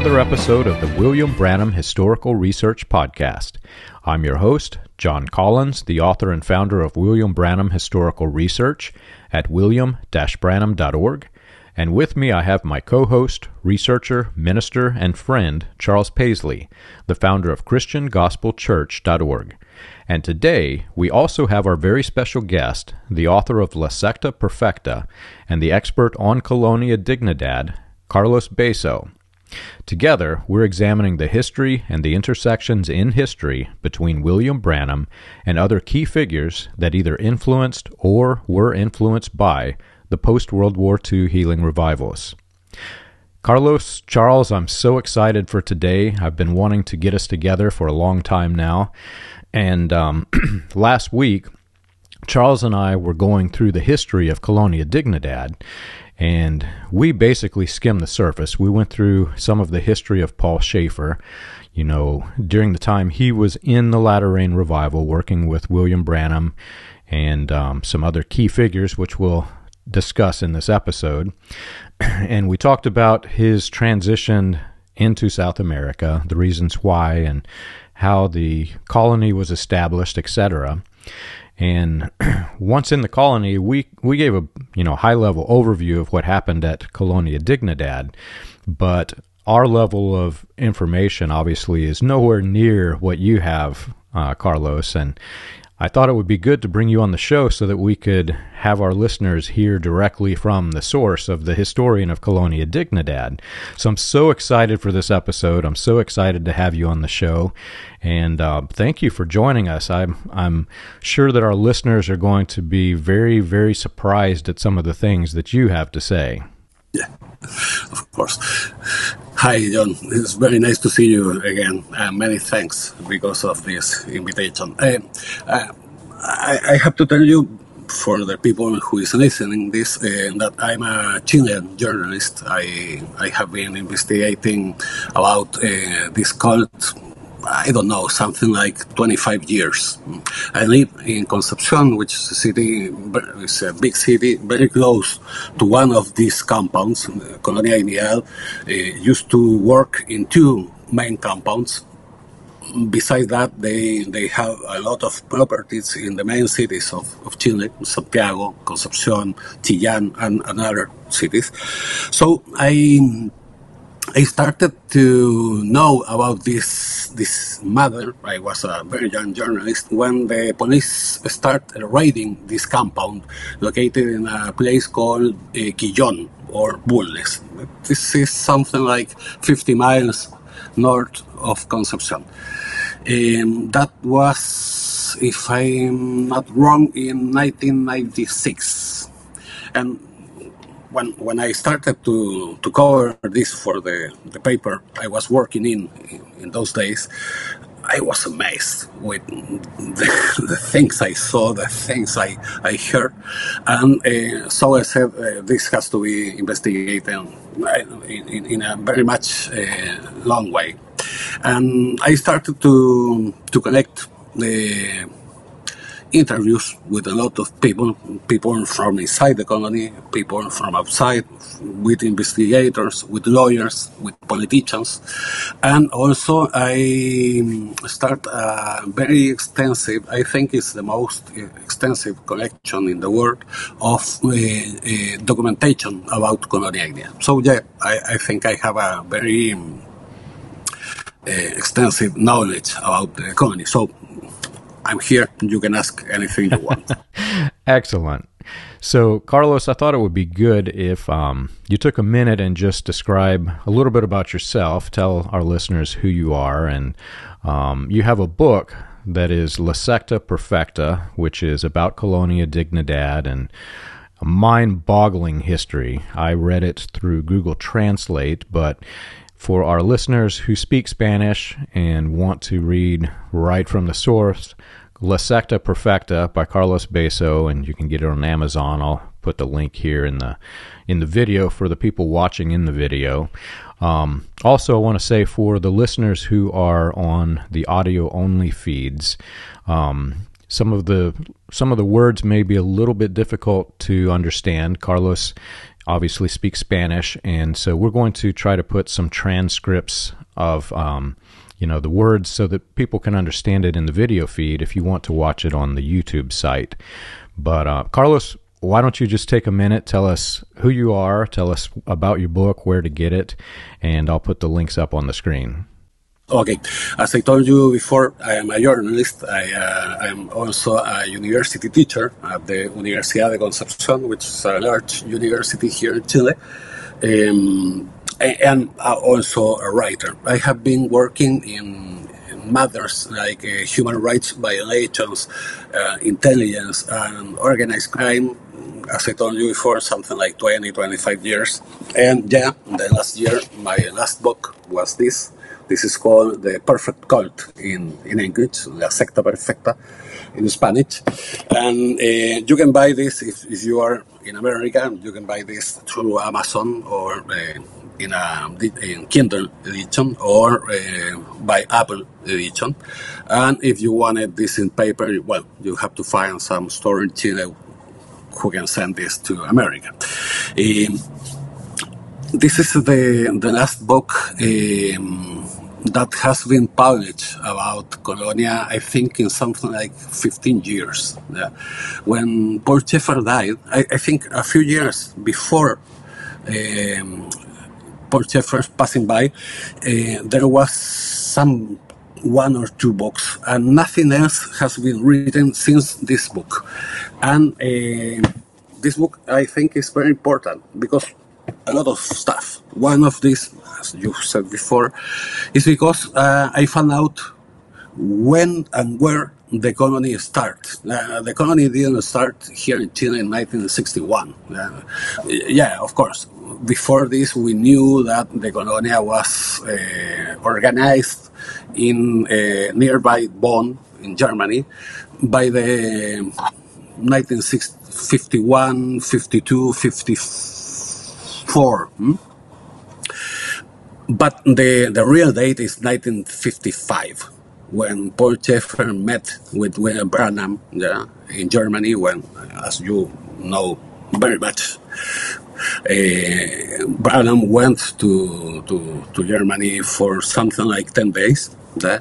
another episode of the William Branham Historical Research Podcast. I'm your host, John Collins, the author and founder of William Branham Historical Research at william-branham.org. And with me, I have my co host, researcher, minister, and friend, Charles Paisley, the founder of ChristianGospelChurch.org. And today, we also have our very special guest, the author of La Secta Perfecta and the expert on Colonia Dignidad, Carlos Basso. Together, we're examining the history and the intersections in history between William Branham and other key figures that either influenced or were influenced by the post World War II healing revivalists. Carlos, Charles, I'm so excited for today. I've been wanting to get us together for a long time now. And um, last week, Charles and I were going through the history of Colonia Dignidad, and we basically skimmed the surface. We went through some of the history of Paul Schaefer, you know, during the time he was in the Latter Rain Revival working with William Branham and um, some other key figures, which we'll discuss in this episode. And we talked about his transition into South America, the reasons why, and how the colony was established, etc. And once in the colony, we we gave a you know high level overview of what happened at Colonia Dignidad, but our level of information obviously is nowhere near what you have, uh, Carlos. And I thought it would be good to bring you on the show so that we could have our listeners hear directly from the source of the historian of Colonia Dignidad. So I'm so excited for this episode. I'm so excited to have you on the show, and uh, thank you for joining us. I'm I'm sure that our listeners are going to be very very surprised at some of the things that you have to say. Yeah, of course. Hi, John. It's very nice to see you again. Uh, many thanks because of this invitation. Uh, uh, I, I, have to tell you, for the people who is listening this, uh, that I'm a Chilean journalist. I I have been investigating about uh, this cult I don't know, something like 25 years. I live in Concepcion, which is a city, it's a big city, very close to one of these compounds. Colonia Dignidad uh, used to work in two main compounds. Besides that, they, they have a lot of properties in the main cities of, of Chile, Santiago, Concepcion, Chillán, and, and other cities. So I I started to know about this this matter. I was a very young journalist when the police started raiding this compound located in a place called uh, Quillón or Bulnes. This is something like 50 miles north of Concepcion. Um, that was, if I'm not wrong, in 1996. And when when I started to to cover this for the the paper I was working in in those days, I was amazed with the, the things I saw, the things I I heard, and uh, so I said uh, this has to be investigated in, in, in a very much uh, long way, and I started to to connect the interviews with a lot of people, people from inside the colony, people from outside, with investigators, with lawyers, with politicians. And also I start a very extensive, I think it's the most extensive collection in the world of uh, uh, documentation about Colonia Dignidad. So yeah, I, I, think I have a very uh, extensive knowledge about the colony. So I'm here. You can ask anything you want. Excellent. So, Carlos, I thought it would be good if um, you took a minute and just describe a little bit about yourself. Tell our listeners who you are. And um, you have a book that is La Secta Perfecta, which is about Colonia Dignidad and a mind boggling history. I read it through Google Translate, but for our listeners who speak Spanish and want to read right from the source, La Secta Perfecta by Carlos Basso, and you can get it on Amazon. I'll put the link here in the in the video for the people watching in the video. Um, also, I want to say for the listeners who are on the audio only feeds, um, some of the some of the words may be a little bit difficult to understand. Carlos obviously speak Spanish, and so we're going to try to put some transcripts of um, you know the words so that people can understand it in the video feed if you want to watch it on the YouTube site. But uh, Carlos, why don't you just take a minute, tell us who you are, tell us about your book, where to get it, and I'll put the links up on the screen. Okay, as I told you before, I am a journalist. I uh, am also a university teacher at the Universidad de Concepción, which is a large university here in Chile, um, and also a writer. I have been working in, in matters like uh, human rights violations, uh, intelligence, and organized crime as I told you before, something like 20, 25 years. And yeah, the last year, my last book was this. This is called The Perfect Cult in, in English, La Secta Perfecta in Spanish. And uh, you can buy this if, if you are in America, you can buy this through Amazon or uh, in a in Kindle edition or uh, by Apple edition. And if you wanted this in paper, well, you have to find some store in Chile who can send this to America. Um, this is the the last book um, that has been published about Colonia. I think in something like 15 years. Yeah. When Paul Schaefer died, I, I, think a few years before. Um, Paul Schaefer passing by, uh, there was some one or two books, and nothing else has been written since this book. And uh, this book, I think, is very important because a lot of stuff. One of these, as you said before, is because uh, I found out when and where the colony started. Uh, the colony didn't start here in Chile in 1961. Uh, yeah, of course. Before this, we knew that the colonia was uh, organized in uh, nearby Bonn in Germany by the 1951, 52, 54. Hmm? But the, the real date is 1955 when Paul Schaefer met with William Branham yeah, in Germany, when, as you know very much, uh, Branham went to, to, to Germany for something like 10 days. Yeah,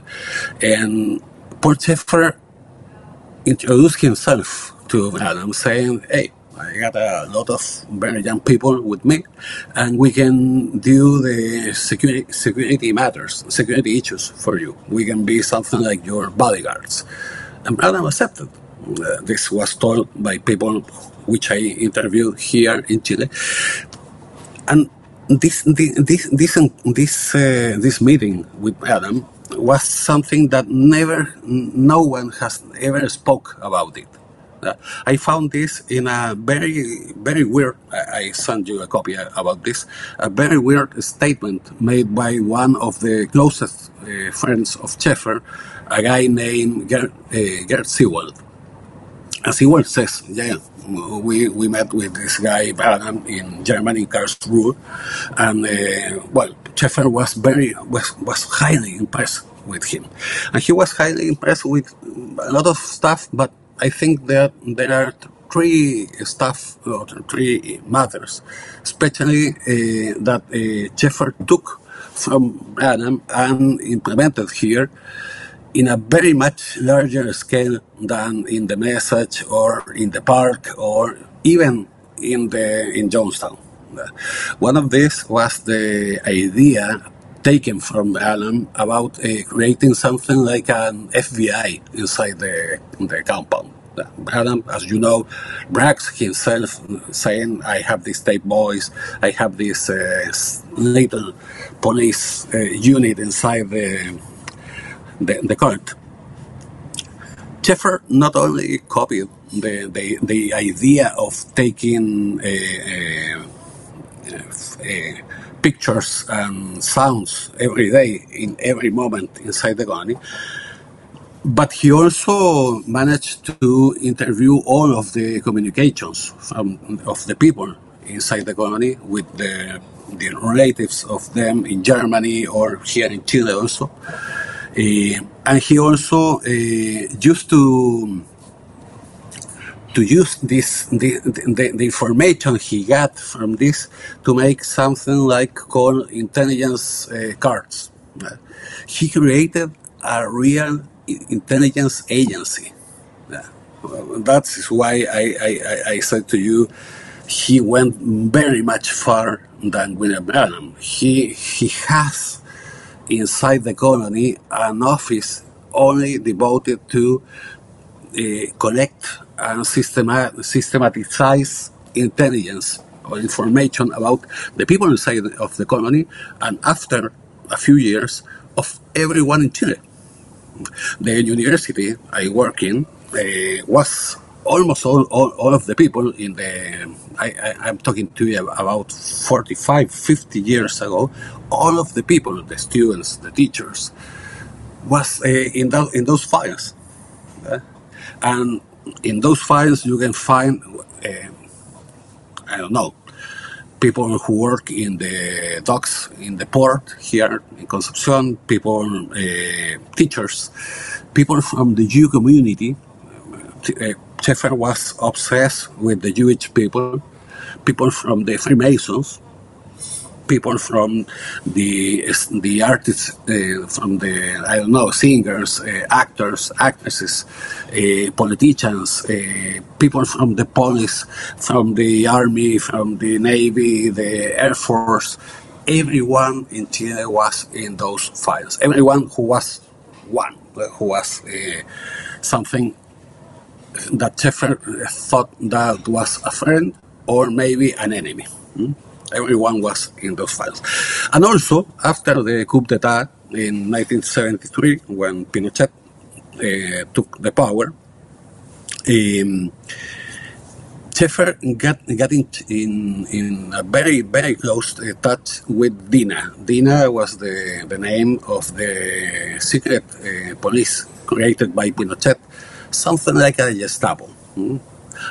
and Paul Schaefer introduced himself to Branham, saying, Hey, I got a lot of very young people with me, and we can do the security security matters, security issues for you. We can be something like your bodyguards. And Branham accepted. Uh, this was told by people which I interviewed here in Chile, and this this this this uh, this meeting with Adam was something that never, no one has ever spoke about it. I found this in a very, very weird. I, I sent you a copy about this. A very weird statement made by one of the closest uh, friends of Schaefer, a guy named Gerd, uh. And Seewald says, "Yeah, we, we met with this guy Branham in Germany, Karlsruhe, and uh, well, Schaefer was very was was highly impressed with him, and he was highly impressed with a lot of stuff, but I think that there are three stuff or three matters, especially uh, that uh, Schaefer took from Branham and implemented here in a very much larger scale than in the message or in the park or even in the in Jonestown. One of these was the idea taken from Alan about uh, creating something like an FBI inside the, the compound. Adam, as you know, brags himself saying, I have this tape boys, I have this uh, little police uh, unit inside the, the, the cult. Schaefer not only copied the, the, the idea of taking a, a, a pictures and sounds every day in every moment inside the colony. But he also managed to interview all of the communications from, of the people inside the colony with the, the relatives of them in Germany or here in Chile also. Uh, and he also uh, used to to use this the, the, the, information he got from this to make something like called intelligence uh, cards. Uh, he created a real intelligence agency. Uh, that is why I, I, I said to you, he went very much far than William Branham. He, he has inside the colony an office only devoted to uh, collect and systema- systematize intelligence or information about the people inside of the colony and after a few years of everyone in Chile. The university I work in uh, was almost all, all, all, of the people in the, I, am talking to you about 45, 50 years ago, all of the people, the students, the teachers, was uh, in, the, in those files. Uh, and in those files you can find, uh, I don't know, people who work in the docks in the port here in Concepcion, people, uh, teachers, people from the Jew community. Uh, Schaefer was obsessed with the Jewish people, people from the Freemasons, people from the the artists, uh, from the I don't know singers, uh, actors, actresses, uh, politicians, people from the police, from the army, from the navy, the air force. Everyone in Chile was in those files. Everyone who was one, who was something that Schaefer thought that was a friend or maybe an enemy. Hmm? Everyone was in those files. And also, after the coup d'etat in 1973, when Pinochet uh, took the power, um, Schaefer got, got in, in, in, a very, very close touch with DINA. DINA was the, the name of the secret uh, police created by Pinochet, something like a Gestapo. Hmm?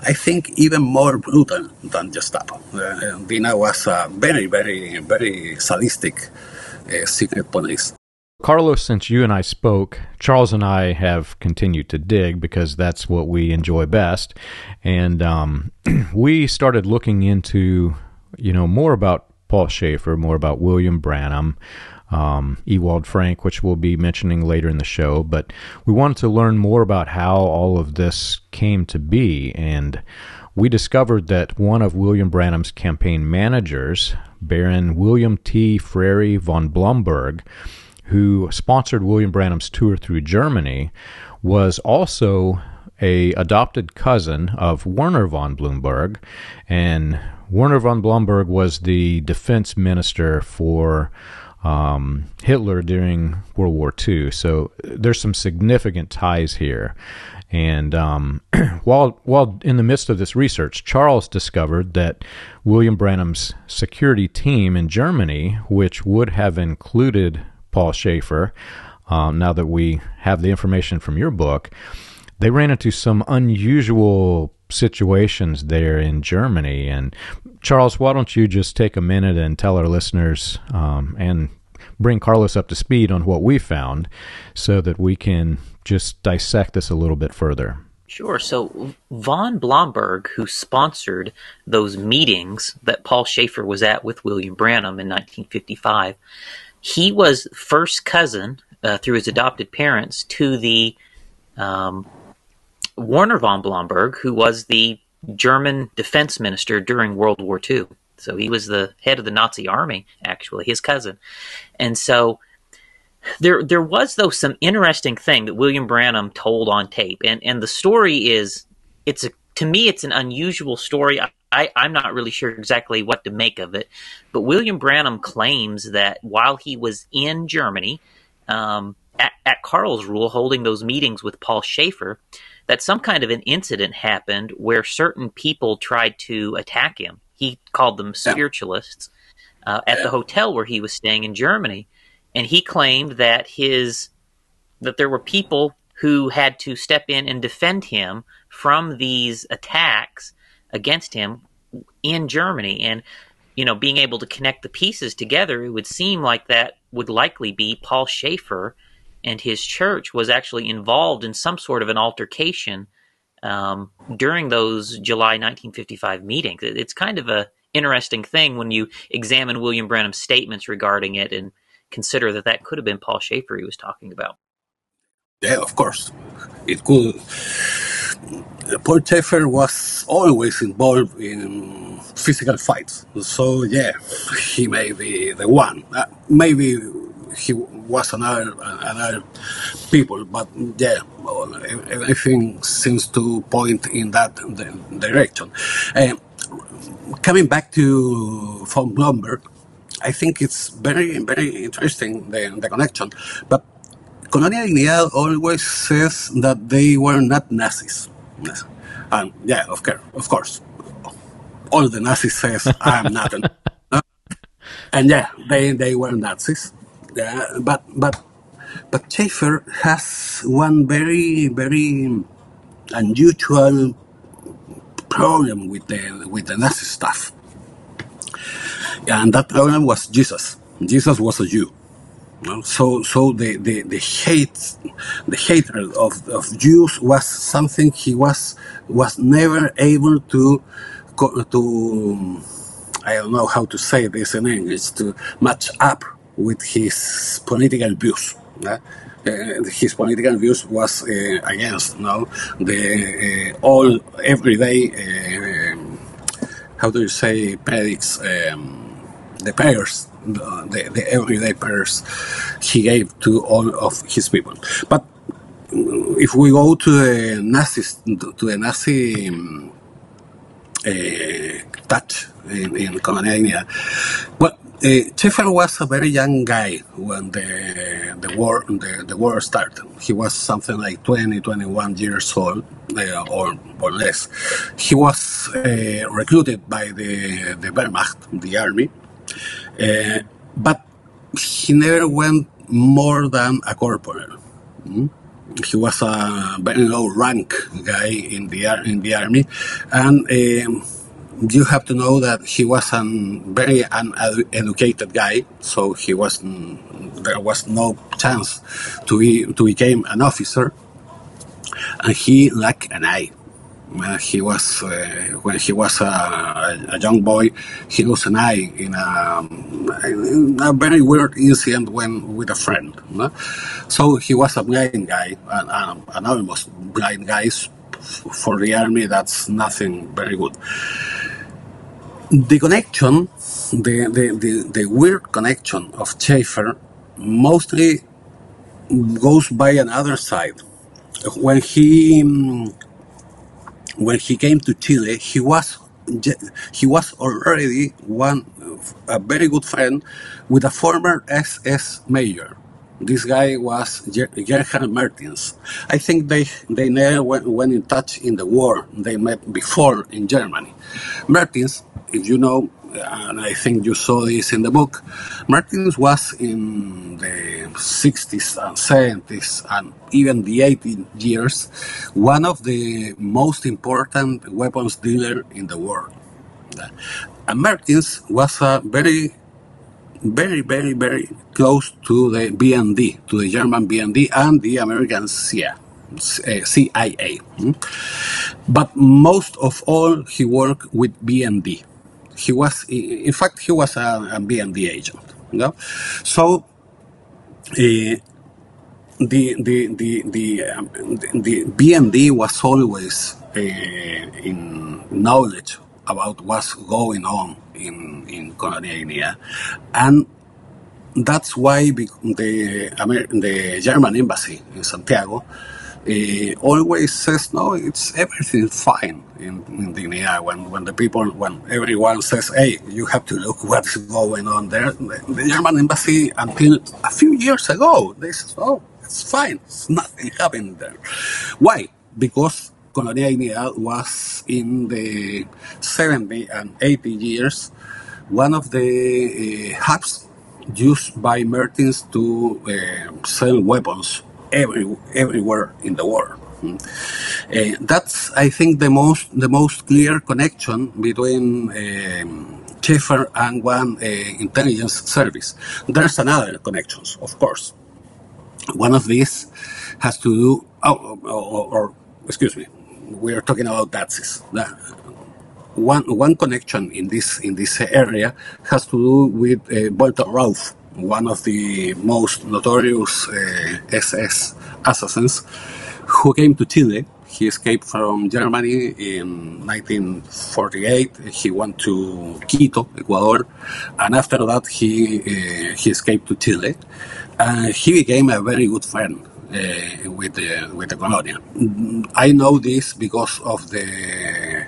I think even more brutal than Gestapo. Uh, Dina was a very, very, very sadistic uh, secret police. Carlos, since you and I spoke, Charles and I have continued to dig because that's what we enjoy best. And um, we started looking into, you know, more about Paul Schaefer, more about William Branham, um, Ewald Frank, which we'll be mentioning later in the show. But we wanted to learn more about how all of this came to be. And we discovered that one of William Branham's campaign managers, Baron William T. Frary von Blomberg, who sponsored William Branham's tour through Germany, was also a adopted cousin of Werner von Blomberg, and Werner von Blomberg was the defense minister for um, Hitler during World War II. So there's some significant ties here. And um, while while in the midst of this research, Charles discovered that William Branham's security team in Germany, which would have included Paul Schaefer, um, now that we have the information from your book, they ran into some unusual situations there in Germany. And Charles, why don't you just take a minute and tell our listeners um, and bring Carlos up to speed on what we found so that we can just dissect this a little bit further. Sure. So von Blomberg, who sponsored those meetings that Paul Schaefer was at with William Branham in 1955, he was first cousin uh, through his adopted parents to the um, Werner von Blomberg, who was the German defense minister during World War II. So he was the head of the Nazi army, actually, his cousin. And so there there was though some interesting thing that William Branham told on tape. And and the story is it's a to me it's an unusual story. I, I, I'm not really sure exactly what to make of it. But William Branham claims that while he was in Germany, um, at, at Karlsruhe holding those meetings with Paul Schaefer, that some kind of an incident happened where certain people tried to attack him. He called them spiritualists uh, at the hotel where he was staying in Germany, and he claimed that his that there were people who had to step in and defend him from these attacks against him in Germany, and you know, being able to connect the pieces together, it would seem like that would likely be Paul Schaefer and his church was actually involved in some sort of an altercation um, during those July 1955 meetings. It's kind of a interesting thing when you examine William Branham's statements regarding it and consider that that could have been Paul Schaefer he was talking about. Yeah, of course, it could. Paul Schaefer was always involved in physical fights, so yeah, he may be the one. Uh, maybe he was another another people, but yeah, everything seems to point in that direction. Uh, coming back to von Blomberg, I think it's very very interesting the, the connection, but Colonia Dignidad always says that they were not Nazis. And yeah, of course, of course, all the Nazis says I'm not. An, and yeah, they they were Nazis. But but but Schaefer has one very very unusual problem with the with the Nazi stuff, and that problem was Jesus. Jesus was a Jew. So, so the, the, the hate, the hatred of, of Jews was something he was was never able to to I don't know how to say this in English to match up with his political views. Uh, his political views was uh, against know, the uh, all everyday uh, how do you say predicts um, the prayers the, the everyday prayers he gave to all of his people. But if we go to the Nazis, to the Nazi um, uh, touch in, in Colonia, well, uh, Schaefer was a very young guy when the the war the, the war started. He was something like 20, 21 years old, uh, or or less. He was uh, recruited by the the Wehrmacht, the army, uh, but he never went more than a corporal. Mm? He was a very low rank guy in the in the army, and um, you have to know that he was a very uneducated guy, so he was there was no chance to be to become an officer, and he lacked an eye when he was uh, when he was a, a, young boy, he lost an eye in a, in a very weird incident when with a friend. So he was a blind guy, and, an almost blind guy for the army. That's nothing very good. The connection, the the, the, the weird connection of Schaefer, mostly goes by another side. When he when he came to Chile, he was he was already one a very good friend with a former SS major. This guy was Gerhard Mertins. I think they they never went, went in touch in the war. They met before in Germany. Mertins, if you know, and I think you saw this in the book, Mertins was in the 60s and 70s and even the 80s years one of the most important weapons dealer in the world. And Mertins was a very, very, very, very close to the BND, to the German BND and the American CIA. CIA. Hmm? But most of all, he worked with BND he was, in fact, he was a, a BND agent. So, uh, the the the the, um, the BND was always uh, in knowledge about what's going on in in Colonia, and that's why the the German embassy in Santiago uh, always says no, it's everything fine in, in Dignidad. When when the people, when everyone says, hey, you have to look what's going on there. The, the German embassy until a few years ago, they said, oh, it's fine, it's nothing happened there. Why? Because Colonia Dignidad was in the 70 and 80 years one of the uh, hubs used by Mertins to uh, sell weapons every, everywhere in the world. Uh, that's, I think, the most the most clear connection between um, Schaefer and one uh, intelligence service. There's another connections, of course. One of these has to do, oh, or, or, or excuse me, we are talking about Nazis. one one connection in this in this area has to do with uh, Walter Rauff, one of the most notorious uh, SS assassins, who came to Chile. He escaped from Germany in 1948. He went to Quito, Ecuador, and after that he uh, he escaped to Chile. And he became a very good friend uh, with the with the colonia. I know this because of the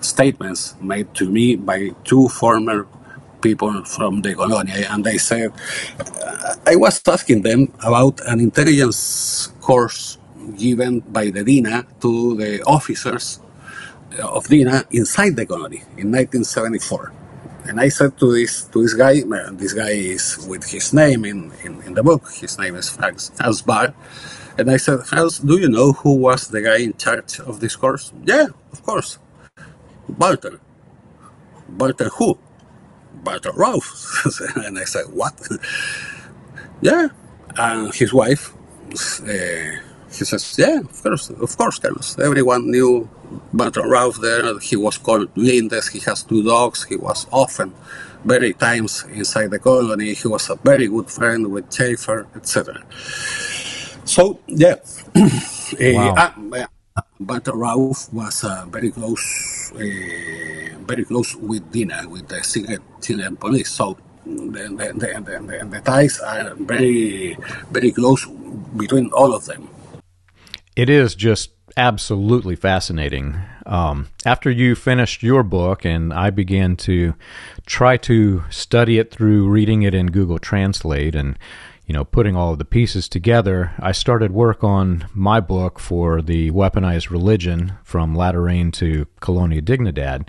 statements made to me by two former people from the colonia, and they said I was asking them about an intelligence course given by the DINA to the officers of DINA inside the colony in 1974. And I said to this to this guy, this guy is with his name in, in, in the book. His name is Franz, Franz Baar. And I said, Franz, do you know who was the guy in charge of this course? Yeah, of course. Walter. Walter who? Walter Rauff. and I said, what? yeah. And his wife, uh, he says, yeah, of course, of course, Carlos. Everyone knew Walter Rauff there. He was called Lindes. He has two dogs. He was often, very times inside the colony. He was a very good friend with Schaefer, etc. So, yeah. wow. uh, but Rauff was uh, very close, uh, very close with Dina, with the secret Chilean police. So the, the, the, the, ties are very, very close between all of them. It is just absolutely fascinating. Um, after you finished your book, and I began to try to study it through reading it in Google Translate and you know, putting all of the pieces together, I started work on my book for the weaponized religion from Latter Rain to Colonia Dignidad.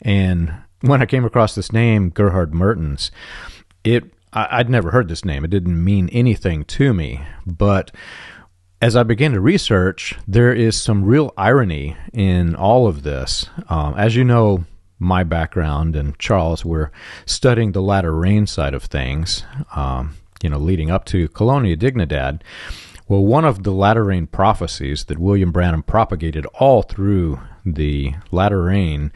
And when I came across this name, Gerhard Mertins, it I, would never heard this name. It didn't mean anything to me. But as I began to research, there is some real irony in all of this. Um, as you know, my background and Charles, we're studying the latter rain side of things. Um, you know, leading up to Colonia Dignidad. Well, one of the latter rain prophecies that William Branham propagated all through the latter rain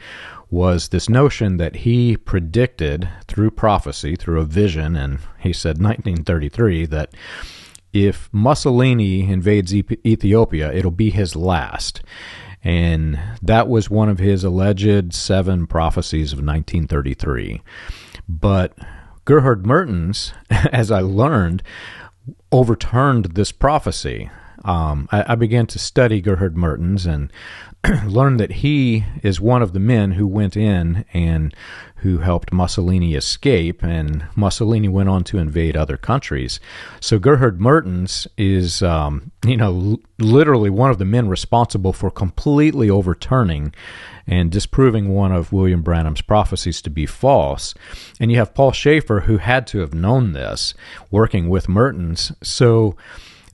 was this notion that he predicted through prophecy, through a vision, and he said 1933 that if Mussolini invades Ethiopia, it'll be his last. And that was one of his alleged seven prophecies of 1933. But Gerhard Mertins, as I learned, overturned this prophecy. Um, I, I, began to study Gerhard Mertins and learned that he is one of the men who went in and who helped Mussolini escape, and Mussolini went on to invade other countries. So Gerhard Mertins is, um, you know, l- literally one of the men responsible for completely overturning and disproving one of William Branham's prophecies to be false. And you have Paul Schaefer, who had to have known this, working with Mertins. So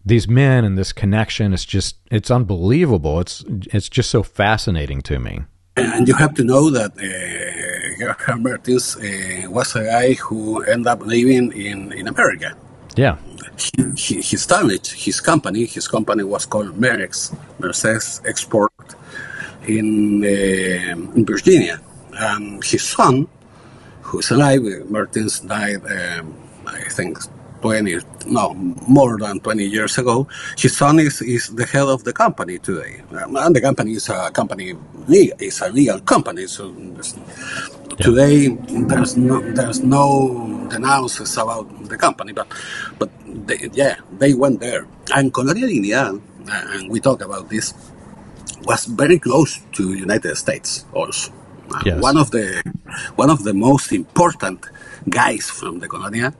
these men and this connection is just it's unbelievable. It's it's just so fascinating to me. And you have to know that uh, Gerhard Mertins uh, was a guy who ended up living in, in America. Yeah. He, he, started his company. His company was called Merex, Mercedes Export in, uh, in Virginia. And his son, who's alive, Mertins died, um, I think, 20, no, more than 20 years ago. His son is, is the head of the company today. Um, and the company is a company, is a legal company. So today there's no, there's no denounces about the company, but, but they, yeah, they went there. And Colonia Dignidad, and we talk about this, was very close to United States also. Yes. One of the one of the most important guys from the Colonia,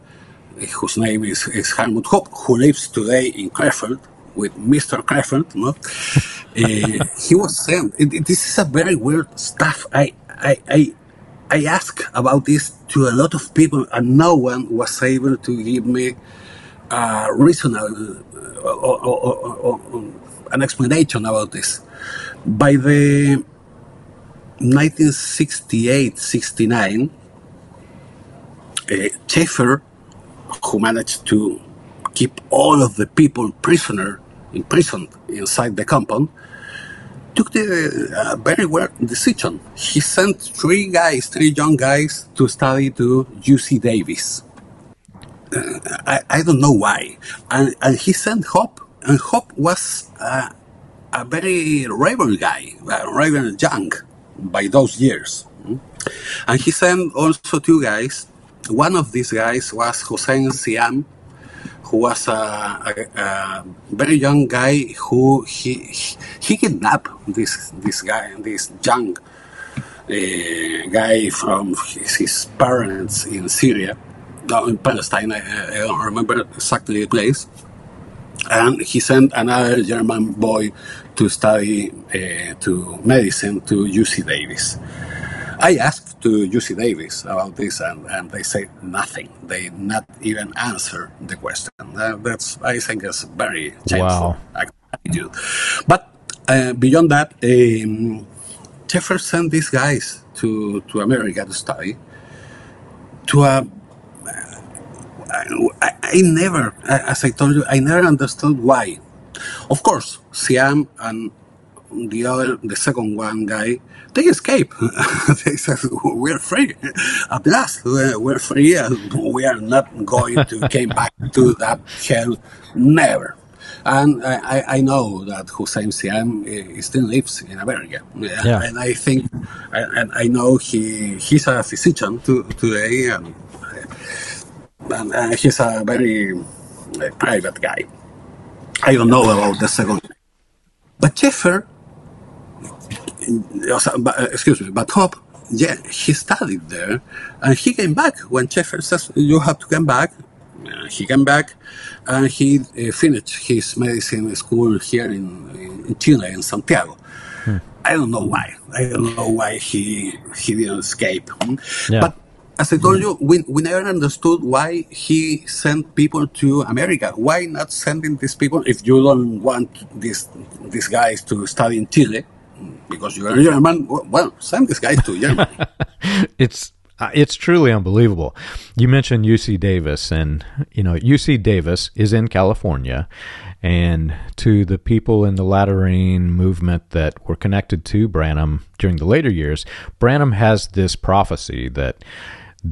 whose name is, is Hartmut Hopp, who lives today in Krefeld with Mr. Krefeld. No? uh, he was saying this is a very weird stuff. I I I I asked about this to a lot of people, and no one was able to give me a reasonable or, or, or, an explanation about this. By the 1968-69, uh, who managed to keep all of the people prisoner imprisoned inside the compound, took the uh, very well decision. He sent three guys, three young guys, to study to UC Davis. Uh, I, I don't know why. And, and he sent Hopp, and Hopp was uh, a very rebel guy, uh, rebel young by those years. And he sent also two guys. One of these guys was Hossein Siam, who was a, a, a, very young guy who he he kidnapped this this guy this young uh, guy from his, his, parents in Syria, in Palestine. I, I, don't remember exactly the place. And he sent another German boy to study uh, to medicine to UC Davis. I asked to UC Davis about this, and, and they say nothing. They not even answer the question. Uh, that's I think is very shameful wow. attitude. But uh, beyond that, um, Schaefer sent these guys to to America to study. To a, I, I never, as I told you, I never understood why. Of course, Siam and the other, the second one guy, they escape. they say, we're free. At last, we're free. We are not going to came back to that hell. Never. And I, I know that Hussein Siam still lives in America. Yeah. And I think, and I know he he's a physician to, today, and, and, and he's a very uh, private guy. I don't know about the second. But Schaefer excuse me, but Hopp, yeah, he studied there, and he came back when Schaefer says you have to come back. Uh, he came back, and he uh, finished his medicine school here in, in Chile, in Santiago. Hmm. I don't know why. I don't know why he he didn't escape. Yeah. But as I told you, we, we never understood why he sent people to America. Why not sending these people if you don't want these these guys to study in Chile? because you're a German. Well, send this guy to Germany. it's uh, it's truly unbelievable. You mentioned UC Davis, and you know UC Davis is in California, and to the people in the latter rain movement that were connected to Branham during the later years, Branham has this prophecy that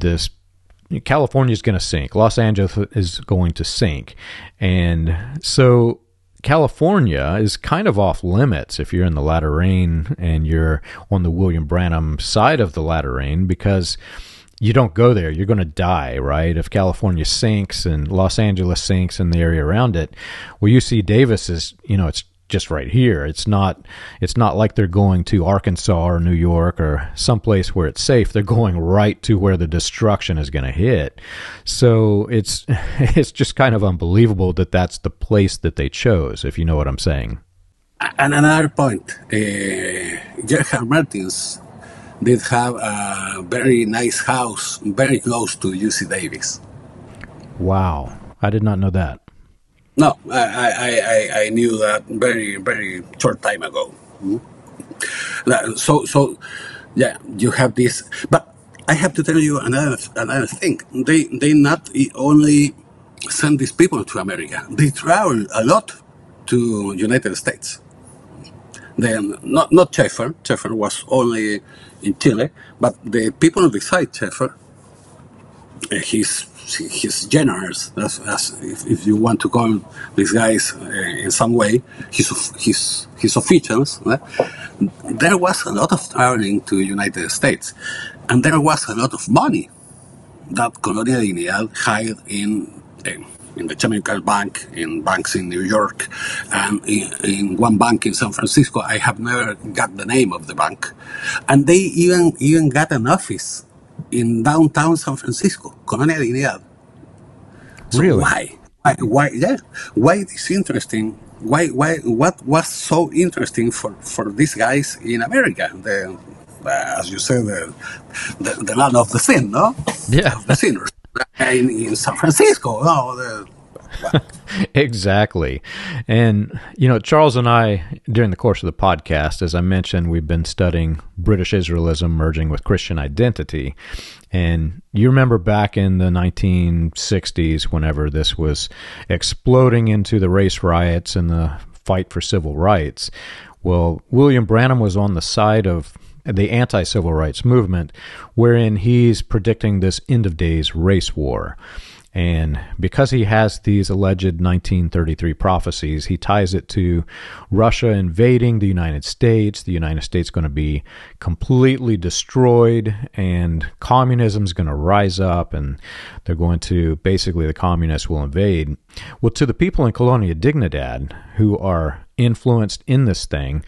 this California is going to sink, Los Angeles is going to sink, and so California is kind of off limits if you're in the latter rain and you're on the William Branham side of the latter rain because you don't go there. You're going to die, right? If California sinks and Los Angeles sinks and the area around it, well, UC Davis is, you know, it's just right here. It's not it's not like they're going to Arkansas or New York or someplace where it's safe. They're going right to where the destruction is going to hit. So it's it's just kind of unbelievable that that's the place that they chose. If you know what I'm saying. And another point, uh, Gerhard Mertins did have a very nice house very close to UC Davis. Wow, I did not know that. No, I, I, I, I knew that very, very short time ago. Mm-hmm. So, so, yeah, you have this, but I have to tell you another, another thing. They, they not only send these people to America, they travel a lot to United States. Then, not, not Schaefer, Schaefer was only in Chile, but the people beside Schaefer, uh, his as, as if, if, you want to call these guys uh, in some way, his his his officials. Uh, there was a lot of traveling to United States, and there was a lot of money that Colonia Dignidad hired in. in in the Chemical Bank, in banks in New York, and in, in, one bank in San Francisco. I have never got the name of the bank, and they even even got an office in downtown San Francisco, Colonia Dignidad. So really? Why? Why? Why? Yeah. Why is interesting? Why? Why? What was so interesting for for these guys in America? The, uh, as you said, the, the, the land of the sin, no? Yeah, the sinners in, in San Francisco. No, the, exactly. And, you know, Charles and I, during the course of the podcast, as I mentioned, we've been studying British Israelism merging with Christian identity. And you remember back in the 1960s, whenever this was exploding into the race riots and the fight for civil rights, Well, William Branham was on the side of the anti civil rights movement, wherein he's predicting this end of days race war. And because he has these alleged 1933 prophecies, he ties it to Russia invading the United States, the United States going to be completely destroyed, and communism is going to rise up, and they're going to basically, the communists will invade. Well, to the people in Colonia Dignidad who are influenced in this thing,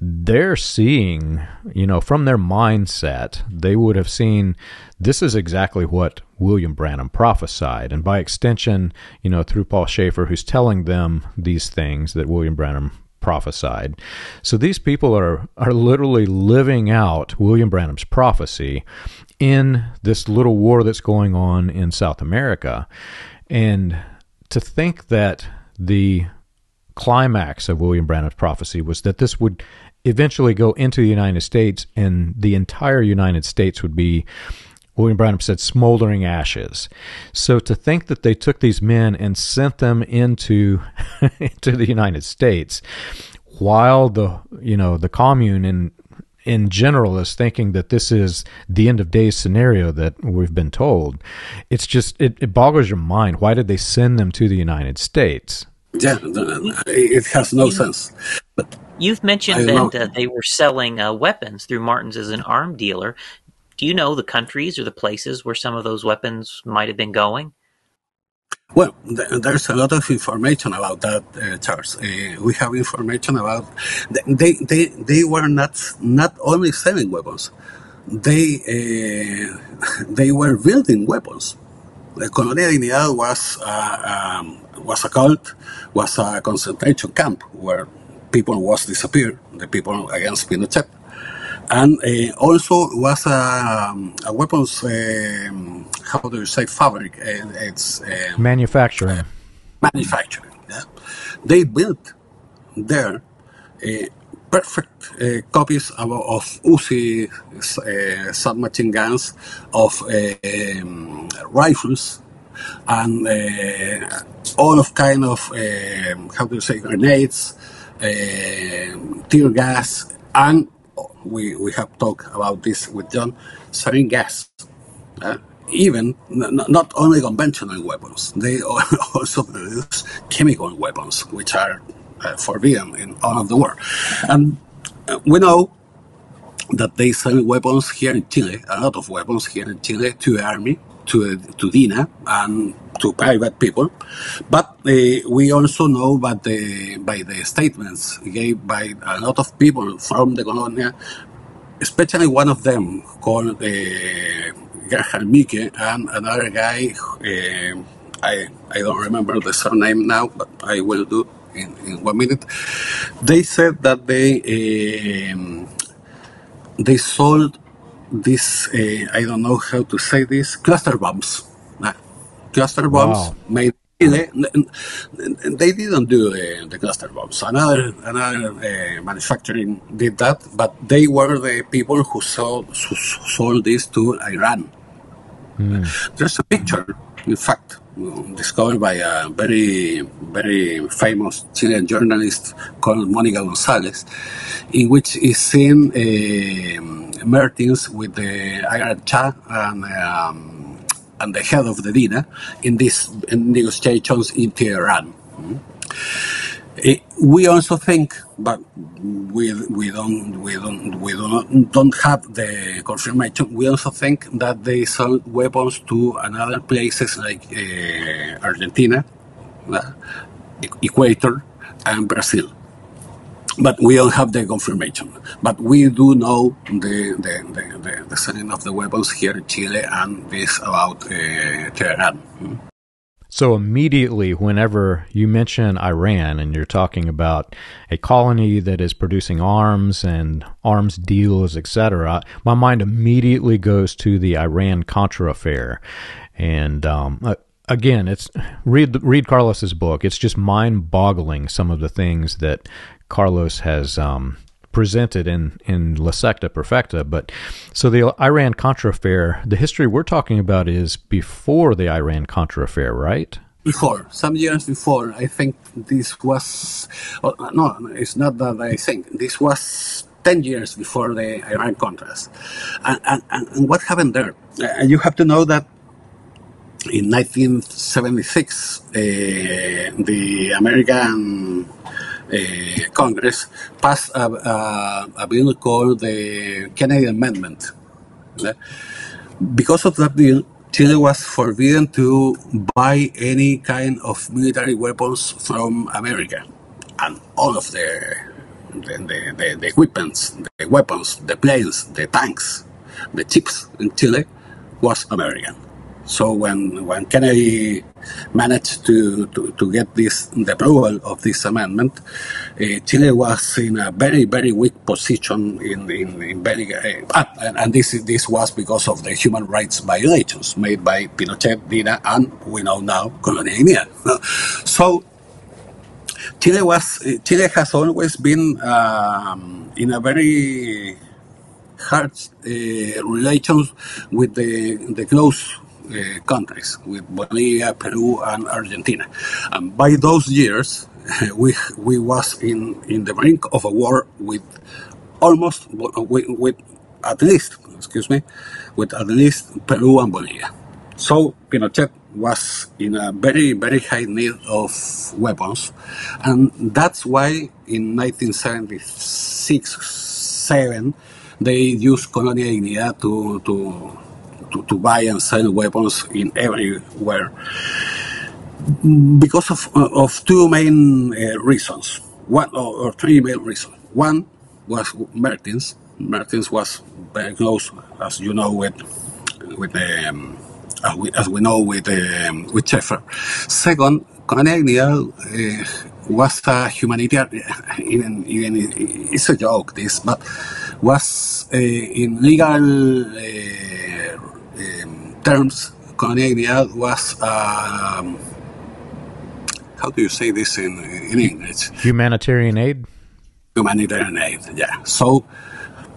they're seeing, you know, from their mindset, they would have seen this is exactly what William Branham prophesied. And by extension, you know, through Paul Schaefer, who's telling them these things that William Branham prophesied. So these people are, are literally living out William Branham's prophecy in this little war that's going on in South America. And to think that the climax of William Branham's prophecy was that this would eventually go into the United States, and the entire United States would be, William Branham said, smoldering ashes. So to think that they took these men and sent them into into the United States, while the you know the commune in in general is thinking that this is the end of days scenario that we've been told. It's just it, it boggles your mind. Why did they send them to the United States? Yeah, it has no sense. But You've mentioned that uh, they were selling uh, weapons through Mertins as an arm dealer. Do you know the countries or the places where some of those weapons might have been going? Well, th- there's a lot of information about that, uh, Charles. Uh, we have information about they they they were not not only selling weapons, they uh, they were building weapons. The Colonia Dignidad was uh, um, was a cult, was a concentration camp where people was disappeared, the people against Pinochet. And uh, also was a, um, a weapons, um, how do you say, fabric? Uh, it's um, manufacturing. Manufacturing. Yeah, they built there uh, perfect uh, copies of, of Uzi uh, submachine guns, of um, rifles, and uh, all of kind of how do you say grenades, uh, tear gas, and we, we have talked about this with John, sarin gas. Uh, even not only conventional weapons, they also produce chemical weapons, which are uh, forbidden in all of the world. And uh, we know that they sell weapons here in Chile, a lot of weapons here in Chile to the army, to, to DINA, and to private people. But uh, we also know that the, by the statements gave by a lot of people from the colonia, especially one of them called uh, Gerhard Mücke and another guy, uh, I, I don't remember the surname now, but I will do in, in one minute. They said that they they sold this, uh, I don't know how to say this, cluster bombs cluster bombs wow. made they, they didn't do the, the, cluster bombs. Another another uh, manufacturing did that, but they were the people who sold who sold this to Iran. Mm. There's a picture, in fact, discovered by a very very famous Chilean journalist called Monica Gonzalez, in which is seen uh, with the Iran Shah and. Um, and the head of the DINA in these negotiations in Tehran. Mm. we also think, but we, we don't we don't we don't, don't have the confirmation. We also think that they sold weapons to another places like uh, Argentina, uh, Equator, and Brazil but we don't have the confirmation. But we do know the the, the, the, the selling of the weapons here in Chile and this about uh, Tehran. So immediately, whenever you mention Iran and you're talking about a colony that is producing arms and arms deals, etc., my mind immediately goes to the Iran Contra affair, and um, uh, again, it's read read Carlos's book. It's just mind boggling some of the things that Carlos has um, presented in in La Secta Perfecta. But so the Iran Contra affair, the history we're talking about is before the Iran Contra affair, right? before, some years before, I think this was, no, it's not that I think, this was 10 years before the Iran Contras. And, and, and what happened there? Uh, you have to know that in 1976, uh, the American Eh, Congress passed a, a, a, bill called the Kennedy Amendment. Because of that bill, Chile was forbidden to buy any kind of military weapons from America, and all of the the, the, the, the equipments, the weapons, the planes, the tanks, the chips in Chile was American. So when when Kennedy managed to, to, to get this the approval of this amendment, uh, Chile was in a very very weak position in in, in very uh, and, and, this this was because of the human rights violations made by Pinochet, Dina, and we know now Colonia Guinea. So Chile was Chile has always been um, in a very hard uh, relations with the the close uh, countries, with Bolivia, Peru, and Argentina. And by those years, we we was in in the brink of a war with almost with, with at least excuse me with at least Peru and Bolivia. So Pinochet was in a very very high need of weapons, and that's why in 1976 seven they used Colonia Dignidad to to to, to buy and sell weapons in everywhere because of, of two main uh, reasons, one or, or, three main reasons. One was Mertins. Mertins was very close, as you know, with with um, as, we, as we know with um, with Schaefer. Second, Colonial uh, was a humanitarian. Even even it's a joke this, but was uh, in legal. Um, terms, Colonia was, um, how do you say this in, in English? Humanitarian aid? Humanitarian aid, yeah. So